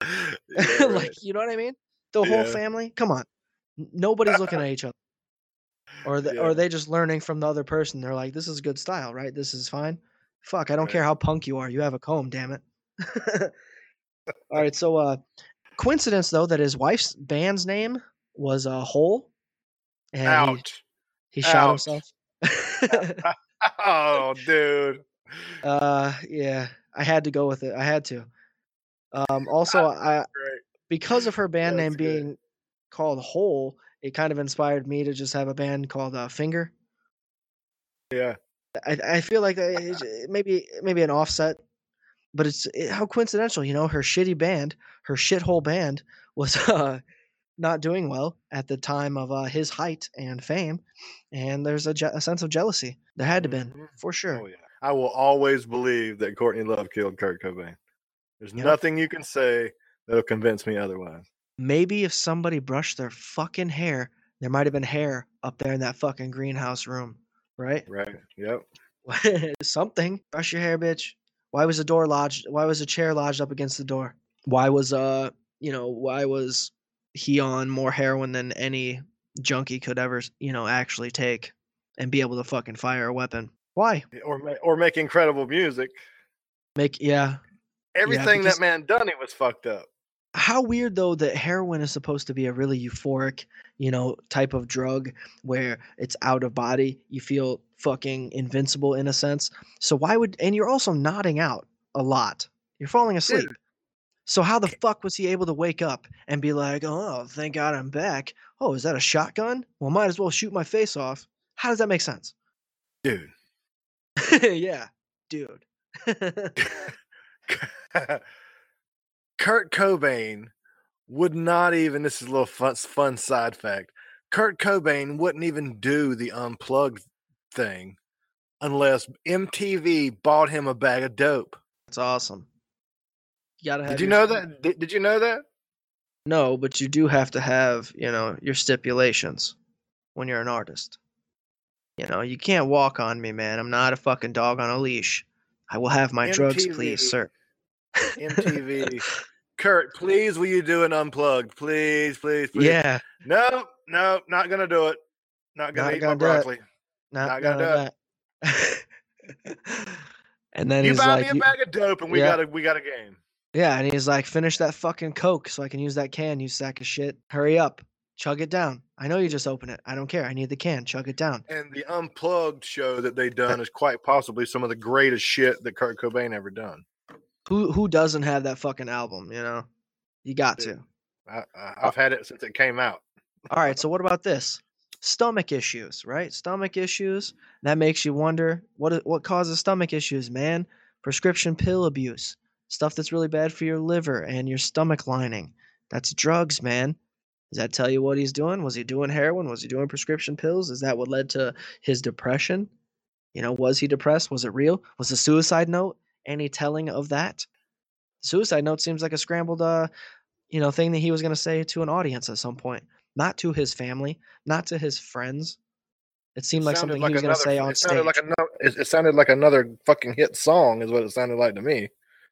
Yeah, like, you know what I mean? The whole Yeah. family. Come on, nobody's looking at each other. Or the, Yeah. or are they just learning from the other person? They're like, this is good style, right? This is fine. Fuck, I don't Right. care how punk you are. You have a comb, damn it. All right, so uh, coincidence though that his wife's band's name was uh, Hole, and he, Ouch. He shot himself. Oh, dude. uh, yeah, I had to go with it. I had to. Um, also, I because of her band That's name good. being called Hole, it kind of inspired me to just have a band called uh, Finger. Yeah. I, I feel like is- uh, maybe maybe an offset, but it's it, how coincidental, you know. Her shitty band, her shithole band, was uh, not doing well at the time of uh, his height and fame, and there's a, je- a sense of jealousy. There had to been Mhm. for sure. Oh yeah. I will always believe that Courtney Love killed Kurt Cobain. There's nothing you can say that'll convince me otherwise. Maybe if somebody brushed their fucking hair, there might have been hair up there in that fucking greenhouse room, right? Right. Yep. Something. Brush your hair, bitch. Why was the door lodged? Why was the chair lodged up against the door? Why was uh, you know, why was he on more heroin than any junkie could ever, you know, actually take and be able to fucking fire a weapon? Why? Or or make incredible music. Make yeah. Everything because- that man done, he was fucked up. how weird though that heroin is supposed to be a really euphoric you know type of drug where it's out of body you feel fucking invincible in a sense so why would and you're also nodding out a lot you're falling asleep so how the fuck was he able to wake up and be like oh thank god i'm back oh is that a shotgun well might as well shoot my face off how does that make sense Dude. yeah dude Kurt Cobain would not even this is a little fun, fun side fact. Kurt Cobain wouldn't even do the unplugged thing unless MTV bought him a bag of dope. that's awesome you gotta have Did you know that? Did, did you know that? No, but you do have to have, you know, your stipulations when you're an artist. You know, you can't walk on me, man. I'm not a fucking dog on a leash. I will have my drugs, please, sir. MTV. Kurt, please will you do an unplugged? Please, please, please. Yeah, No, no, not gonna do it. Not gonna Not eat gonna my broccoli. not, Not gonna do that. and then You buy like, me a "You- bag of dope and we Yeah. got a we got a game. Yeah, and he's like, finish that fucking coke so I can use that can. You sack of shit. Hurry up, chug it down. I know you just open it. I don't care. I need the can. Chug it down. And the unplugged show that they done is quite possibly some of the greatest shit that Kurt Cobain ever done. Who who doesn't have that fucking album? You know, you got to. I, I, uh I've had it since it came out. All right, so what about this? Stomach issues, right? Stomach issues. That makes you wonder what what causes stomach issues, man? Prescription pill abuse, stuff that's really bad for your liver and your stomach lining. That's drugs, man. Does that tell you what he's doing? Was he doing heroin? Was he doing prescription pills? Is that what led to his depression? You know, was he depressed? Was it real? Was the suicide note any telling of that? Suicide note seems like a scrambled, uh, you know, thing that he was going to say to an audience at some point not to his family, not to his friends. It seemed like sounded something he was going to say on it stage. like another, it, it sounded like another fucking hit song, is what it sounded like to me.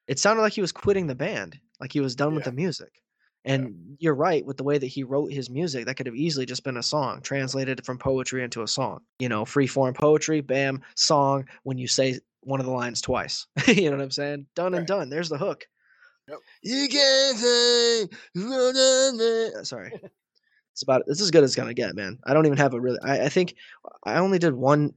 It sounded like he was quitting the band, like he was done with the music. And you're right with the way that he wrote his music. That could have easily just been a song translated from poetry into a song. You know, free form poetry, bam, song. When you say one of the lines twice, you know what I'm saying? Done and done. There's the hook. Yep. You can't say, "Run on me." Uh, Sorry, it's about it's as good as it's gonna get, man. I don't even have a really. I, I think I only did one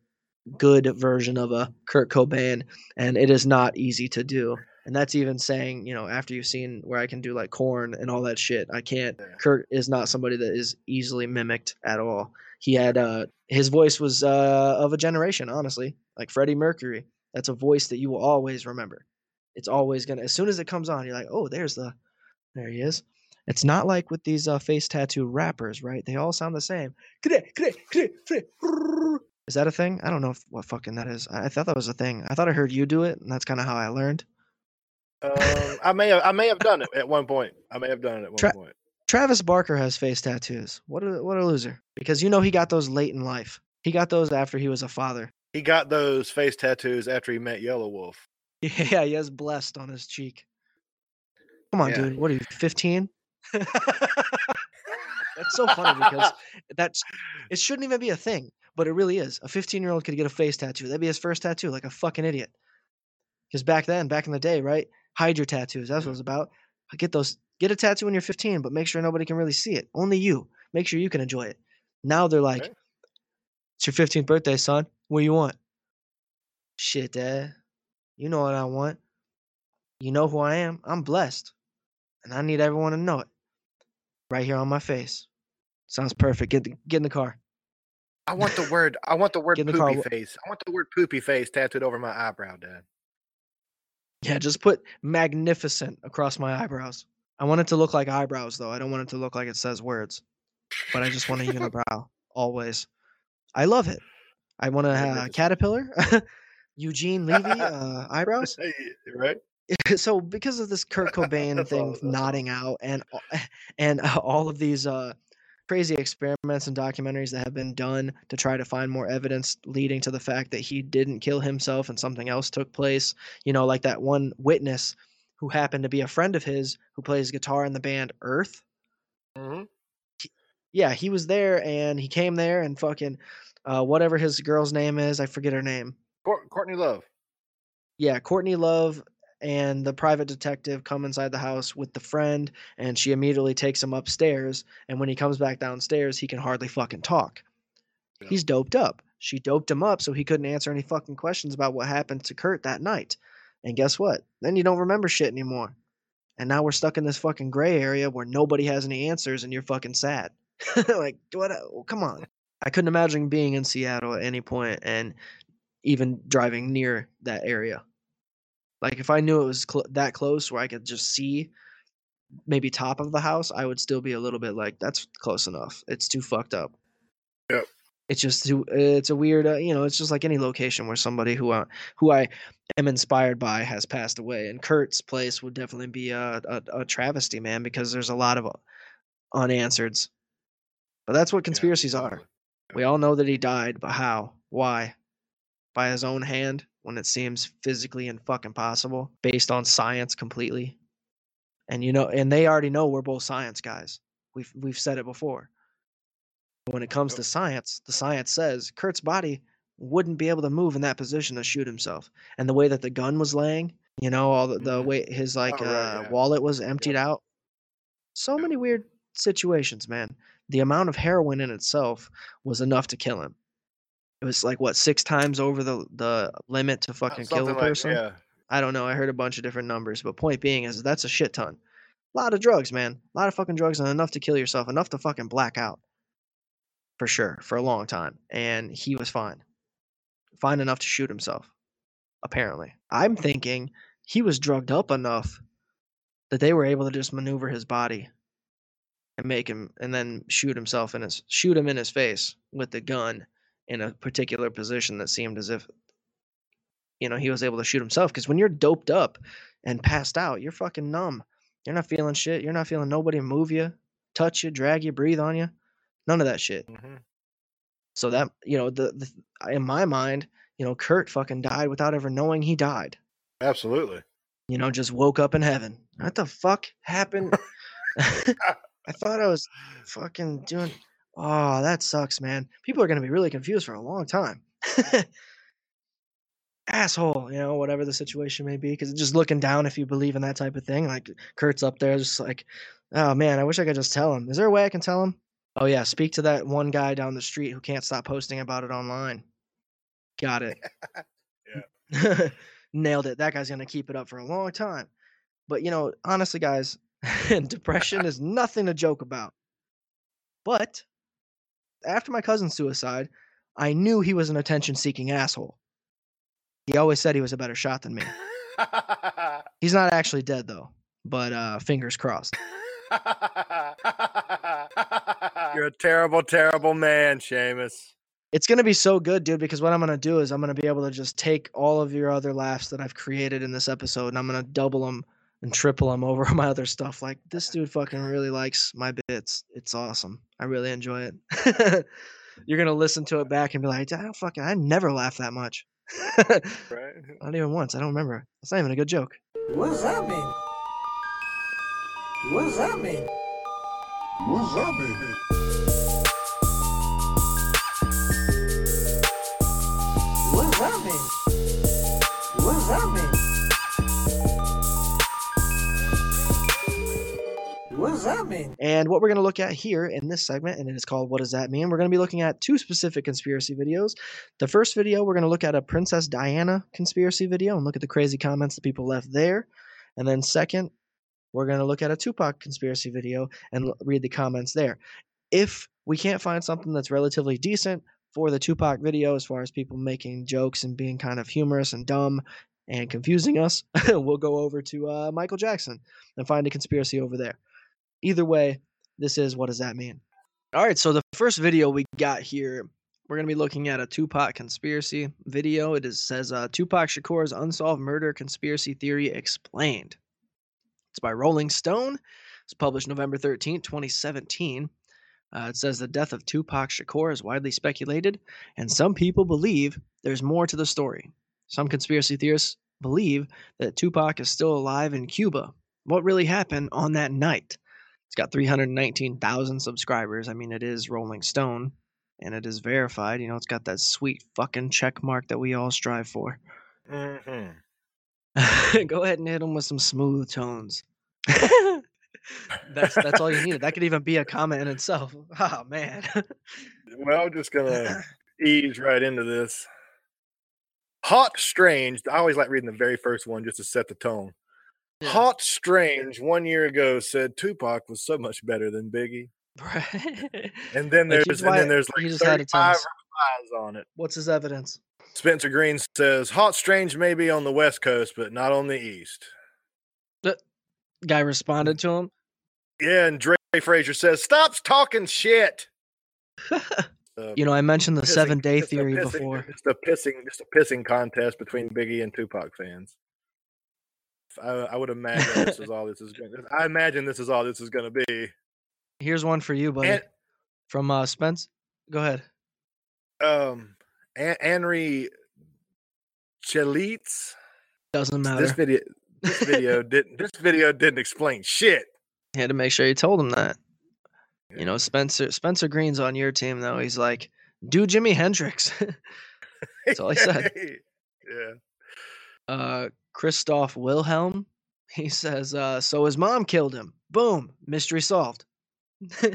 good version of a Kurt Cobain, and it is not easy to do. And that's even saying, you know, after you've seen where I can do like Korn and all that shit, I can't. Yeah. Kurt is not somebody that is easily mimicked at all. He had uh his voice was uh of a generation, honestly, like Freddie Mercury. That's a voice that you will always remember. It's always gonna. As soon as it comes on, you're like, oh, there's the, there he is. It's not like with these uh, face tattoo rappers, right? They all sound the same. Is that a thing? I don't know if, what fucking that is. I, I thought that was a thing. I thought I heard you do it, and that's kind of how I learned. Um, I may have I may have done it at one point. I may have done it at one Tra- point. Travis Barker has face tattoos. What a what a loser. Because you know he got those late in life. He got those after he was a father. He got those face tattoos after he met Yelawolf. Yeah, he has blessed on his cheek. Come on, Yeah. dude. What are you, 15? That's so funny because that's it shouldn't even be a thing, but it really is. A 15 year old could get a face tattoo. That'd be his first tattoo, like a fucking idiot. Because back then, back in the day, right? Hide your tattoos. That's what it's about. Get those. Get a tattoo when you're 15, but make sure nobody can really see it. Only you. Make sure you can enjoy it. Now they're like, Right. "It's your 15th birthday, son. What do you want?" Shit, dad. You know what I want. You know who I am. I'm blessed, and I need everyone to know it. Right here on my face. Sounds perfect. Get the, get in the car. I want the word. I want the word car, poopy wh- face. I want the word poopy face tattooed over my eyebrow, Dad. Yeah, just put magnificent across my eyebrows. I want it to look like eyebrows, though. I don't want it to look like it says words. But I just want a unibrow always. I love it. I want to have a Magnificent. caterpillar, Eugene Levy uh, eyebrows. Right? so because of this Kurt Cobain thing nodding out and and uh, all of these uh, crazy experiments and documentaries that have been done to try to find more evidence leading to the fact that he didn't kill himself and something else took place. You know, like that one witness who happened to be a friend of his who plays guitar in the band Earth. Mm-hmm. Yeah, he was there and he came there and fucking uh, whatever his girl's name is, I forget her name. Courtney Love. yeah, Courtney Love and the private detective come inside the house with the friend, and she immediately takes him upstairs. And when he comes back downstairs, he can hardly fucking talk. Yeah. He's doped up. She doped him up so he couldn't answer any fucking questions about what happened to Kurt that night. And guess what? Then you don't remember shit anymore. And now we're stuck in this fucking gray area where nobody has any answers and you're fucking sad. like, what? oh, Come on. I couldn't imagine being in Seattle at any point and even driving near that area. Like if I knew it was cl- that close where I could just see maybe top of the house, I would still be a little bit like that's close enough. It's too fucked up. Yep. It's just too. It's a weird. Uh, you know, it's just like any location where somebody who I, who I am inspired by has passed away, and Kurt's place would definitely be a, a, a travesty, man, because there's a lot of unanswereds. But that's what conspiracies are. We all know that he died, but how? Why? By his own hand when it seems physically and fucking possible, based on science completely. And you know, and they already know we're both science guys. We've we've said it before. When it comes to science, the science says Kurt's body wouldn't be able to move in that position to shoot himself. And the way that the gun was laying, you know, all the, the Mhm. way his like Oh, right, uh, yeah. wallet was emptied out. So many weird situations, man. The amount of heroin in itself was enough to kill him. It was like what six times over the the limit to uh, fucking kill a like- person. yeah. I don't know. I heard a bunch of different numbers, but point being is that's a shit ton. A lot of drugs, man. A lot of fucking drugs and enough to kill yourself, enough to fucking black out. For sure, for a long time. And he was fine. Fine enough to shoot himself. Apparently. I'm thinking he was drugged up enough that they were able to just maneuver his body and make him and then shoot himself in his shoot him in his face with the gun in a particular position that seemed as if you know he was able to shoot himself because when you're doped up and passed out you're fucking numb. You're not feeling shit. You're not feeling nobody move you touch you drag you breathe on you none of that shit. Mhm. so that you know the, the in my mind you know kurt fucking died without ever knowing he died. Absolutely. you know just woke up in heaven. What the fuck happened? I thought i was fucking doing oh that sucks man. People are going to be really confused for a long time. Asshole you know whatever the situation may be because just looking down if you believe in that type of thing like kurt's up there just like oh man i wish i could just tell him. Is there a way i can tell him? Oh yeah speak to that one guy down the street who can't stop posting about it online. Got it. Nailed it. That guy's going to keep it up for a long time. But you know honestly guys depression is nothing to joke about. But after my cousin's suicide i knew he was an attention seeking asshole. He always said he was a better shot than me. He's not actually dead though but uh fingers crossed. You're a terrible, terrible man, Sheamus. it's going to be so good dude because what i'm going to do is i'm going to be able to just take all of your other laughs that i've created in this episode and i'm going to double them and triple them over my other stuff. Like this dude fucking really likes my bits. It's awesome. I really enjoy it. You're gonna listen to it back and be like, I don't fucking, I never laugh that much. Right? Not even once. I don't remember. It's not even a good joke. What does that mean? What does that mean? What's that mean? Mean? And what we're going to look at here in this segment, and it is called What Does That Mean? We're going to be looking at two specific conspiracy videos. The first video, we're going to look at a Princess Diana conspiracy video and look at the crazy comments that people left there. And then, second, we're going to look at a Tupac conspiracy video and l- read the comments there. If we can't find something that's relatively decent for the Tupac video, as far as people making jokes and being kind of humorous and dumb and confusing us, we'll go over to uh, Michael Jackson and find a conspiracy over there either way, this is what does that mean? All right, so the first video we got here, we're gonna be looking at a Tupac conspiracy video. It is says uh, Tupac Shakur's unsolved murder conspiracy theory explained. It's by Rolling Stone. It's published November 13th, 2017. Uh, it says the death of Tupac Shakur is widely speculated, and some people believe there's more to the story. Some conspiracy theorists believe that Tupac is still alive in Cuba. What really happened on that night? It's got 319,000 subscribers. I mean, it is Rolling Stone and it is verified. You know, it's got that sweet fucking check mark that we all strive for. hmm Go ahead and hit them with some smooth tones. that's that's all you needed. That could even be a comment in itself. Oh man. Well, I'm just gonna ease right into this. Hot Strange. I always like reading the very first one just to set the tone. Yeah. Hot Strange one year ago said Tupac was so much better than Biggie, Right. and then there's and then there's he like just had 35 replies on it. What's his evidence? Spencer Green says Hot Strange may be on the West Coast, but not on the East. The Guy responded to him. Yeah, and Dre Frazier says stop talking shit. Uh, You know, I mentioned the pissing- seven day theory pissing- before. Just a pissing, just a pissing contest between Biggie and Tupac fans. I, I would imagine this is all this is going. to I imagine this is all this is going to be. Here's one for you, buddy. And From uh Spence. Go ahead. um, An- Henry Chelitz. Doesn't matter. This video, this video didn't. This video didn't explain shit. You had to make sure you told him that. You know, Spencer Spencer Green's on your team though. He's like, do Jimi Hendrix. That's all he said. yeah. uh Christoph Wilhelm. He says, uh, so his mom killed him. Boom. Mystery solved.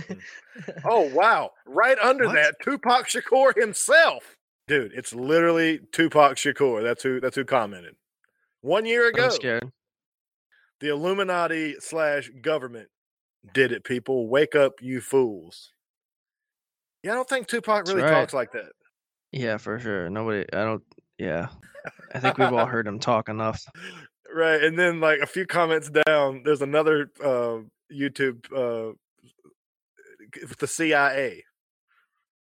Oh wow! Right under What? that, Tupac Shakur himself, dude. It's literally Tupac Shakur. That's who. That's who commented. One year ago, I'm scared. the Illuminati slash government did it. People, wake up, you fools! Yeah, I don't think Tupac really right. talks like that. Yeah, for sure. Nobody I don't yeah. I think we've all heard him talk enough. Right, and then like a few comments down, there's another uh, YouTube uh, the CIA.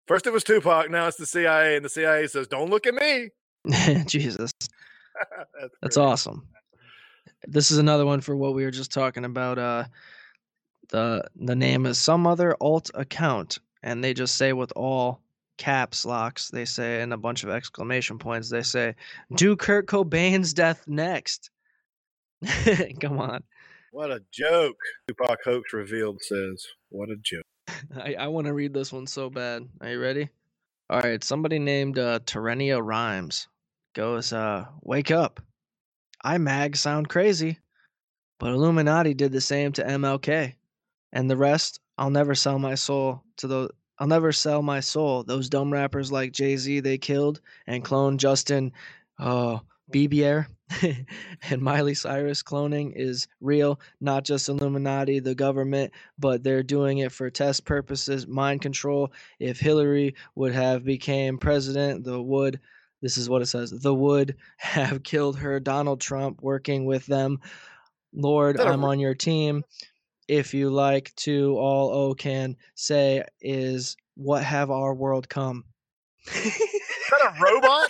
First it was Tupac, now it's the CIA, and the CIA says, "Don't look at me." Jesus. That's, That's awesome. This is another one for what we were just talking about. Uh, the the name is some other alt account, and they just say with all caps locks, they say and a bunch of exclamation points. They say, "Do Kurt Cobain's death next." Come on, What a joke! Tupac hoax revealed says, "What a joke." I, I want to read this one so bad. Are you ready? All right, somebody named uh, Terenia Rhymes goes, uh, "Wake up! I mag sound crazy, but Illuminati did the same to MLK, and the rest. I'll never sell my soul to the. I'll never sell my soul. Those dumb rappers like Jay Z they killed and cloned Justin, uh, Bieber, and Miley Cyrus cloning is real, not just Illuminati, the government, but they're doing it for test purposes, mind control. If Hillary would have became president, the would this is what it says. The would have killed her. Donald Trump working with them. Lord, I'm on your team. If you like to, all O can say is what have our world come. Is that a robot?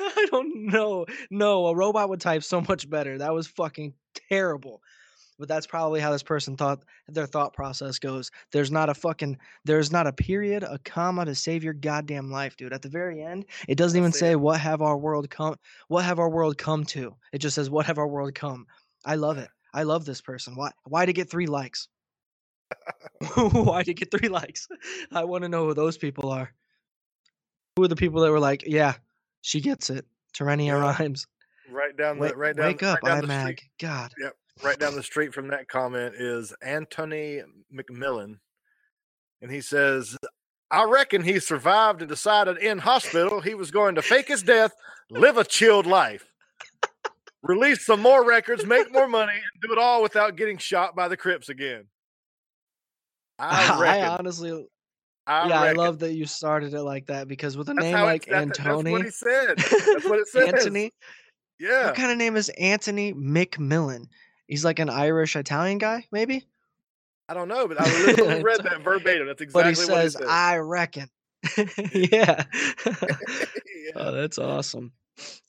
I don't know. No, a robot would type so much better. That was fucking terrible. But that's probably how this person thought their thought process goes. There's not a fucking there's not a period, a comma to save your goddamn life, dude. At the very end, it doesn't even say what have our world come what have our world come to. It just says what have our world come. I love it. I love this person. Why why to get 3 likes? why to get 3 likes? I want to know who those people are. Who are the people that were like, yeah, she gets it. Terenia Yeah. rhymes. right down Wake, the right down, wake up, right down iMag. God. right down the street from that comment is Anthony McMillan. And he says, I reckon he survived and decided in hospital he was going to fake his death, live a chilled life, release some more records, make more money, and do it all without getting shot by the Crips again. I I, reckon. honestly, I yeah, reckon. I love that you started it like that because with a That's name like it, that, that's what Antony, he said. That's what it says. Anthony, Yeah. what kind of name is Anthony McMillan? He's like an Irish Italian guy, maybe. I don't know, but I literally read that verbatim. That's exactly But he what says, he said. "I reckon." yeah. yeah. Oh, that's awesome.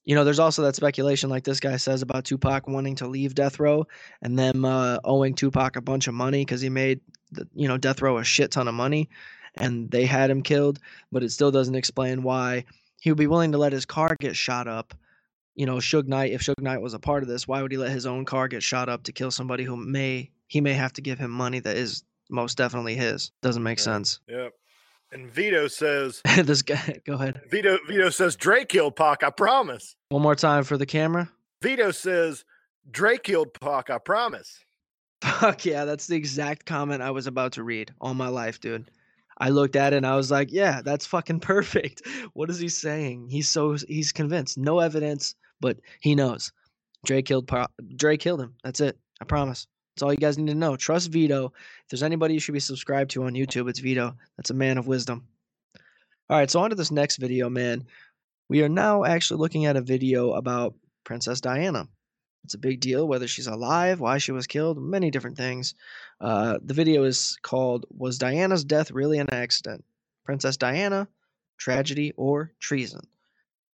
You know, there's also that speculation, like this guy says about Tupac wanting to leave Death Row and them uh, owing Tupac a bunch of money because he made, the, you know, Death Row a shit ton of money, and they had him killed. But it still doesn't explain why he would be willing to let his car get shot up. You know, Suge Knight. If Suge Knight was a part of this, why would he let his own car get shot up to kill somebody who may he may have to give him money that is most definitely his? Doesn't make sense. Yep. And Vito says, this guy, go ahead. Vito Vito says Dre killed Pac, I promise. One more time for the camera. Vito says Dre killed Pac, I promise. Fuck yeah, that's the exact comment I was about to read all my life, dude. I looked at it and I was like, yeah, that's fucking perfect. What is he saying? He's so he's convinced. No evidence, but he knows. Dre killed Pa- Dre killed him. That's it. I promise. That's all you guys need to know. Trust Vito. If there's anybody you should be subscribed to on YouTube, it's Vito. That's a man of wisdom. All right, so on to this next video, man. We are now actually looking at a video about Princess Diana. It's a big deal whether she's alive, why she was killed, many different things. Uh, the video is called Was Diana's Death Really an Accident? Princess Diana, Tragedy, or Treason?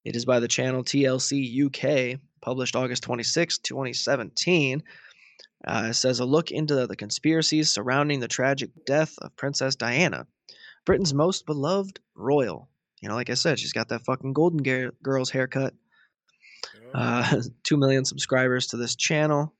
It is by the channel TLC UK, published August 26, 2017. Uh, it says a look into the conspiracies surrounding the tragic death of Princess Diana, Britain's most beloved royal. You know, like I said, she's got that fucking Golden Gir- Girls haircut. Uh, 2 million subscribers to this channel.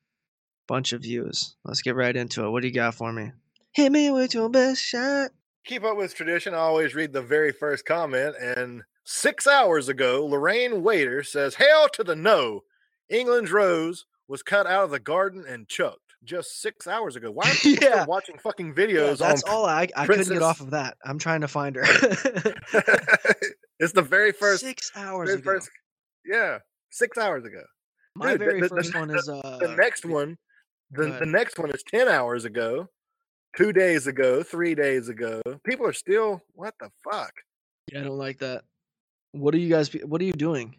Bunch of views. Let's get right into it. What do you got for me? Hit me with your best shot. Keep up with tradition. I always read the very first comment. And six hours ago, Lorraine Waiter says, Hail to the no. England's rose was cut out of the garden and choked just six hours ago. Why are people Yeah. still watching fucking Yeah, videos that's on all I, I couldn't get off of that. I'm trying to find her. it's the very first Six hours ago. first yeah, six hours ago. My dude, very the- the first ne- one is uh the next one, the, the next one is ten hours ago, two days ago, three days ago. People are still what the fuck? Yeah, I don't like that. What are you guys? What are you doing?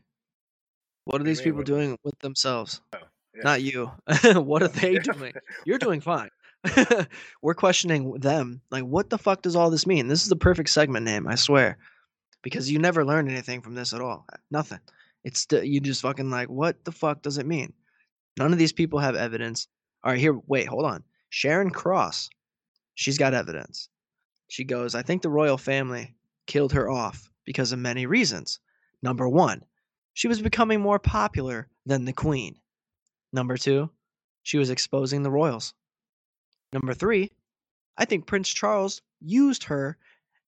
What are these people doing with themselves? Oh, yeah. Not you. what are they doing? You're doing fine. We're questioning them. Like, what the fuck does all this mean? This is the perfect segment name, I swear. Because you never learn anything from this at all. Uh, nothing. It's st- you just fucking like, what the fuck does it mean? None of these people have evidence. All right, here, wait, hold on. Sharon Cross, she's got evidence. She goes, I think the royal family killed her off because of many reasons. Number one, she was becoming more popular than the queen. Number two, she was exposing the royals. Number three, I think Prince Charles used her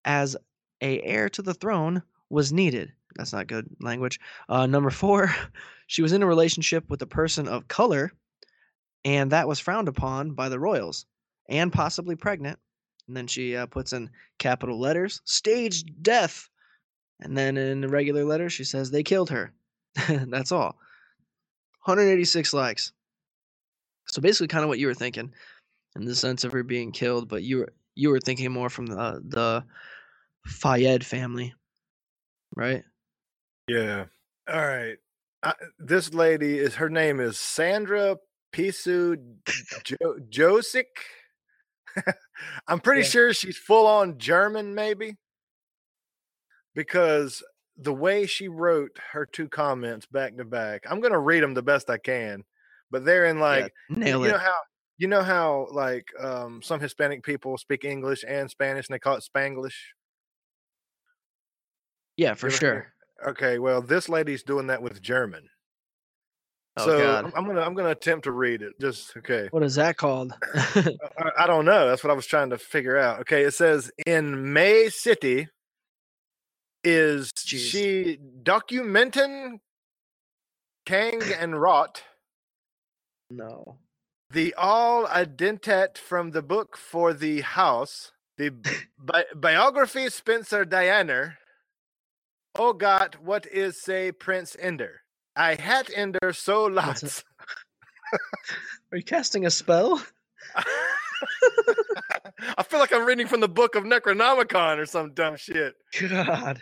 as a heir to the throne was needed. That's not good language. Uh, number four, she was in a relationship with a person of color, and that was frowned upon by the royals, and possibly pregnant. And then she uh, puts in capital letters, staged death. And then in regular letters, she says they killed her. That's all. 186 likes. So basically, kind of what you were thinking, in the sense of her being killed, but you were you were thinking more from the uh, the Fayed family, right? Yeah. All right. I, this lady is her name is Sandra Pisu jo- Josic. I'm pretty Yeah. sure she's full on German, maybe, because the way she wrote her two comments back to back, I'm gonna read them the best I can, but they're in like Nail you it. know how you know how like um, some Hispanic people speak English and Spanish and they call it Spanglish. yeah, for You sure. Okay, well, this lady's doing that with German. Oh so God. I'm- I'm gonna I'm gonna attempt to read it. Just okay. What is that called? I, I don't know. That's what I was trying to figure out. Okay, it says in May City is Jeez. she documenting Kang and Rot no. the all identitet from the book for the house the bi- biography Spencer Diana. Oh God, what is say Prince Ender? I had Ender so lots. Are you casting a spell? I feel like I'm reading from the book of Necronomicon or some dumb shit. God.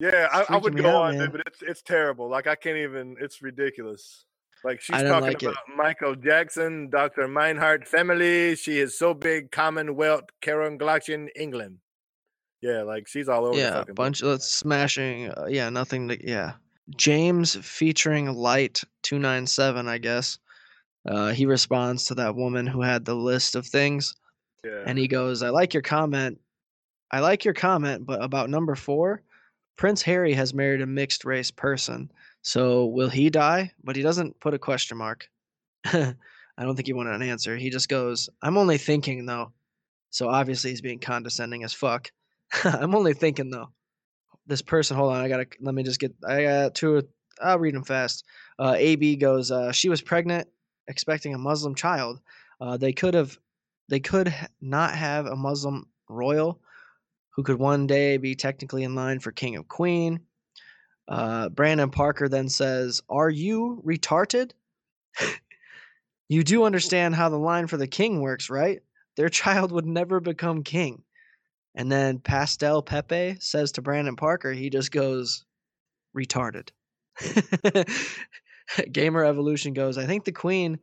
Yeah, I, I would go out, on, dude, man. but it's it's terrible. Like I can't even. It's ridiculous. Like she's talking like it. about Michael Jackson, Dr. Meinhardt family. She is so big, Commonwealth, Karen Caronglacian, England. Yeah, like she's all over. the yeah, fucking bunch of smashing. Uh, yeah, nothing to. Yeah. James featuring Light 297, I guess. Uh, he responds to that woman who had the list of things. Yeah. and he goes, "I like your comment. I like your comment, but about number four, Prince Harry has married a mixed race person. So will he die? But he doesn't put a question mark. I don't think he wanted an answer. He just goes, "I'm only thinking though." So obviously he's being condescending as fuck. I'm only thinking though. This person, hold on, I gotta let me just get. I got two. I'll read them fast. Uh, AB goes, uh, "She was pregnant, expecting a Muslim child. Uh, they could have they could not have a Muslim royal who could one day be technically in line for king of queen. Uh, Brandon Parker then says, Are you retarded? you do understand how the line for the king works, right? Their child would never become king. And then Pastel Pepe says to Brandon Parker, he just goes, retarded. Gamer Evolution goes, I think the queen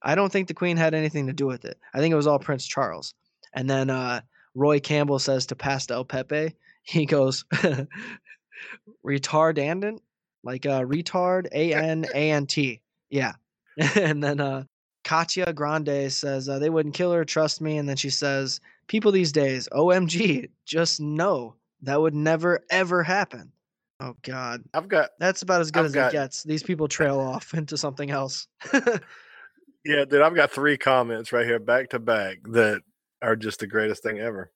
I don't think the Queen had anything to do with it. I think it was all Prince Charles. And then uh, Roy Campbell says to Pastel Pepe, he goes, retardant, like uh, retard, A N A N T. Yeah. and then uh, Katya Grande says, uh, they wouldn't kill her, trust me. And then she says, people these days, OMG, just know that would never, ever happen. Oh, God. I've got That's about as good I've as got- it gets. These people trail off into something else. yeah, dude. I've got three comments right here, back to back, that are just the greatest thing ever.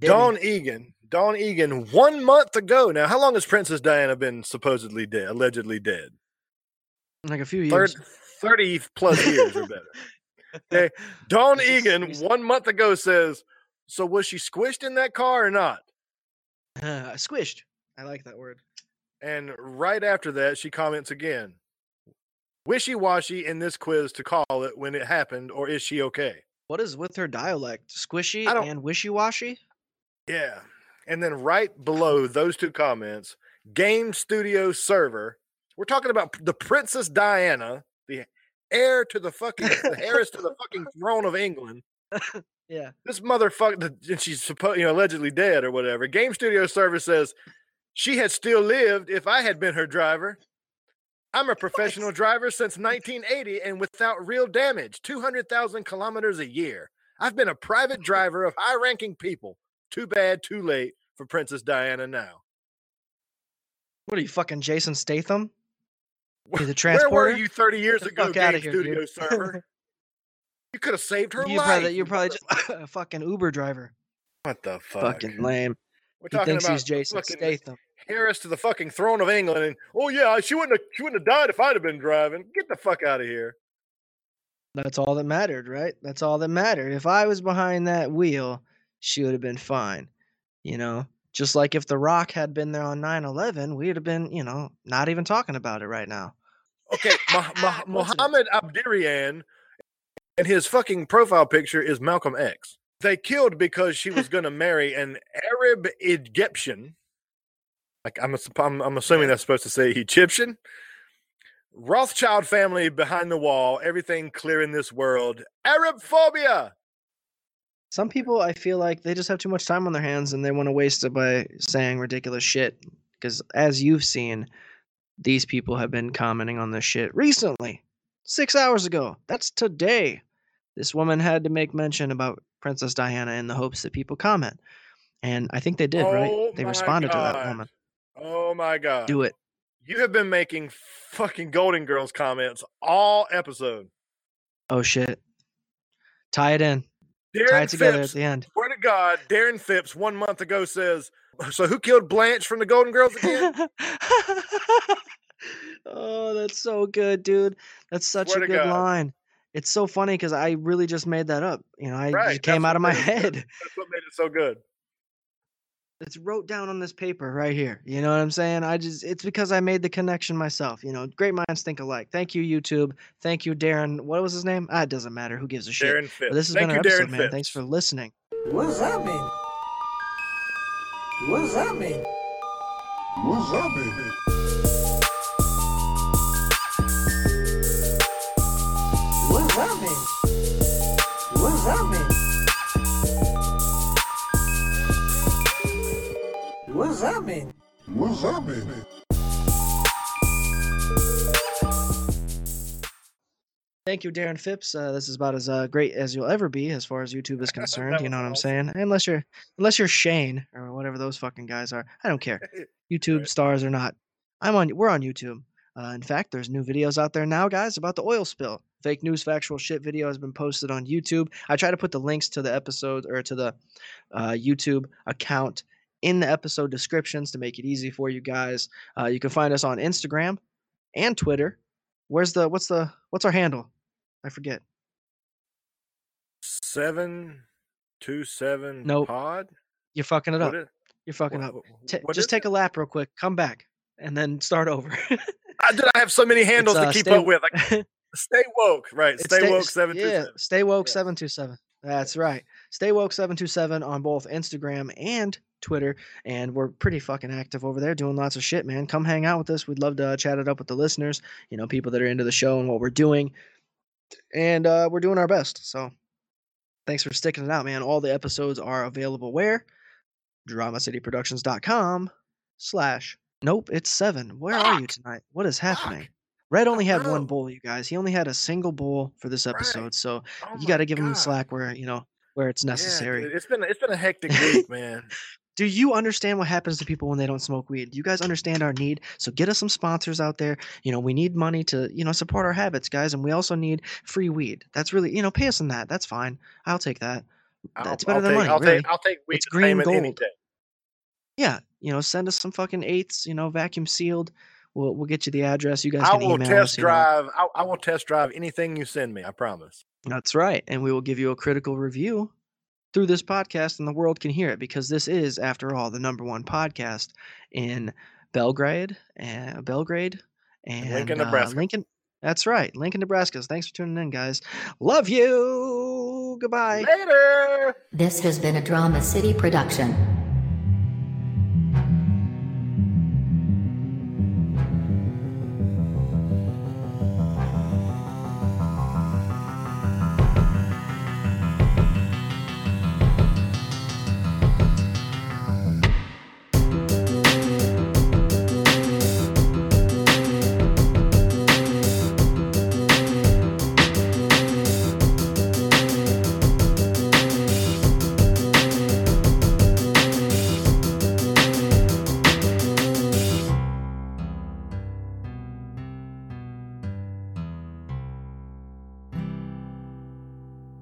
Me. Dawn Egan. Dawn Egan, one month ago. Now, how long has Princess Diana been supposedly dead, allegedly dead? like a few years. 30 plus years or better. Okay. Dawn Egan, one month ago, says, So was she squished in that car or not? Uh, squished. I like that word. And right after that, she comments again Wishy washy in this quiz to call it when it happened, or is she okay? What is with her dialect? Squishy and wishy washy? Yeah. And then right below those two comments, Game Studio server. We're talking about the Princess Diana, the heir to the fucking the heiress to the fucking throne of England. Yeah. This motherfucker, and she's supposed, you know, allegedly dead or whatever. Game Studio server says she had still lived if I had been her driver. I'm a professional driver since 1980 and without real damage, 200,000 kilometers a year. I've been a private driver of high ranking people. Too bad, too late for Princess Diana now. What are you fucking Jason Statham? Wh- He's a Where transporter. were you 30 years ago, Game here, Studio dude. server? You could have saved her you life. probably, you're probably just a fucking Uber driver. what the fuck? Fucking lame. We're He talking thinks about he's Jason Statham. Heiress to the fucking throne of England, and oh yeah, she wouldn't have she wouldn't have died if I'd have been driving. Get the fuck out of here. That's all that mattered, right? That's all that mattered. If I was behind that wheel, she would have been fine. You know, just like if The Rock had been there on 9 11, we'd have been, you know, not even talking about it right now. Okay, Mah- Mah-? Mohammed Abdirian, and his fucking profile picture is Malcolm X. They killed because she was going to marry an Arab Egyptian. Like I'm, I'm, I'm assuming that's supposed to say Egyptian. Rothschild family behind the wall. Everything clear in this world. Arab phobia. Some people, I feel like they just have too much time on their hands and they want to waste it by saying ridiculous shit. Because as you've seen, these people have been commenting on this shit recently, six hours ago. That's today. This woman had to make mention about Princess Diana in the hopes that people comment. And I think they did, right? Oh They my responded to that God. woman. Oh my god. Do it. You have been making fucking Golden Girls comments all episode. Oh shit. Tie it in. Darren Tie it together Phipps, at the end. swear to God, Darren Phipps one month ago says, "So who killed Blanche from the Golden Girls again?" oh, that's so good, dude. That's such Swear a good God. line. It's so funny because I really just made that up. You know, I Right, just came that's out of my head. That's what made it so good. It's wrote down on this paper right here. You know what I'm saying? I just it's because I made the connection myself. You know, great minds think alike. Thank you, YouTube. Thank you, Darren. What was his name? Ah, it doesn't matter. Who gives a shit? Darren Phipps. But this has Thank been you, episode, Darren man. Phipps. Thanks for listening. What does that mean? What does that mean? What's up, baby? What does that mean? What's that mean? Thank you, Darren Phipps. Uh, this is about as uh, great as you'll ever be as far as YouTube is concerned. You know was what I'm saying? Unless you're unless you're Shane or whatever those fucking guys are. I don't care. YouTube Right. stars or not. I'm on. We're on YouTube. Uh, in fact, there's new videos out there now, guys, about the oil spill. Fake news, factual shit video has been posted on YouTube. I try to put the links to the episodes or to the uh, YouTube account in the episode descriptions to make it easy for you guys. Uh, you can find us on Instagram and Twitter. Where's the what's the what's our handle? I forget. Seven two seven Nope. pod. You're fucking it up. Is- You're fucking what- up. what just take it? a lap real quick. Come back and then start over. I did. I have so many handles uh, to keep stay- up with. Like, stay woke, right? It's Stay, woke seven two Yeah, seven. stay woke Yes. seven two seven. That's right. Stay woke seven two seven on both Instagram and Twitter, and we're pretty fucking active over there, doing lots of shit, man. Come hang out with us. We'd love to uh, chat it up with the listeners. You know, people that are into the show and what we're doing, and uh, we're doing our best. So, thanks for sticking it out, man. All the episodes are available where dramacityproductions.com slash nope it's seven where are you tonight what is happening red only had one bowl you guys he only had a single bowl for this Right. episode so Oh you got to give him slack where you know where it's necessary dude, it's been it's been a hectic week, man. Do you understand what happens to people when they don't smoke weed do you guys understand our need so get us some sponsors out there you know we need money to you know support our habits guys and we also need free weed that's really you know pay us in that that's fine i'll take that I'll- that's better I'll than take, money I'll really take I'll take weed It's green gold. Yeah, you know, send us some fucking eights, you know, vacuum sealed. We'll we'll get you the address. You guys I can will email test us. you know. drive. I, I will test drive anything you send me. I promise. That's right, and we will give you a critical review through this podcast, and the world can hear it because this is, after all, the number one podcast in Belgrade, and Belgrade, and Lincoln, uh, Nebraska. Lincoln. That's right, Lincoln, Nebraska. Thanks for tuning in, guys. Love you. Goodbye. Later. This has been a Drama City production.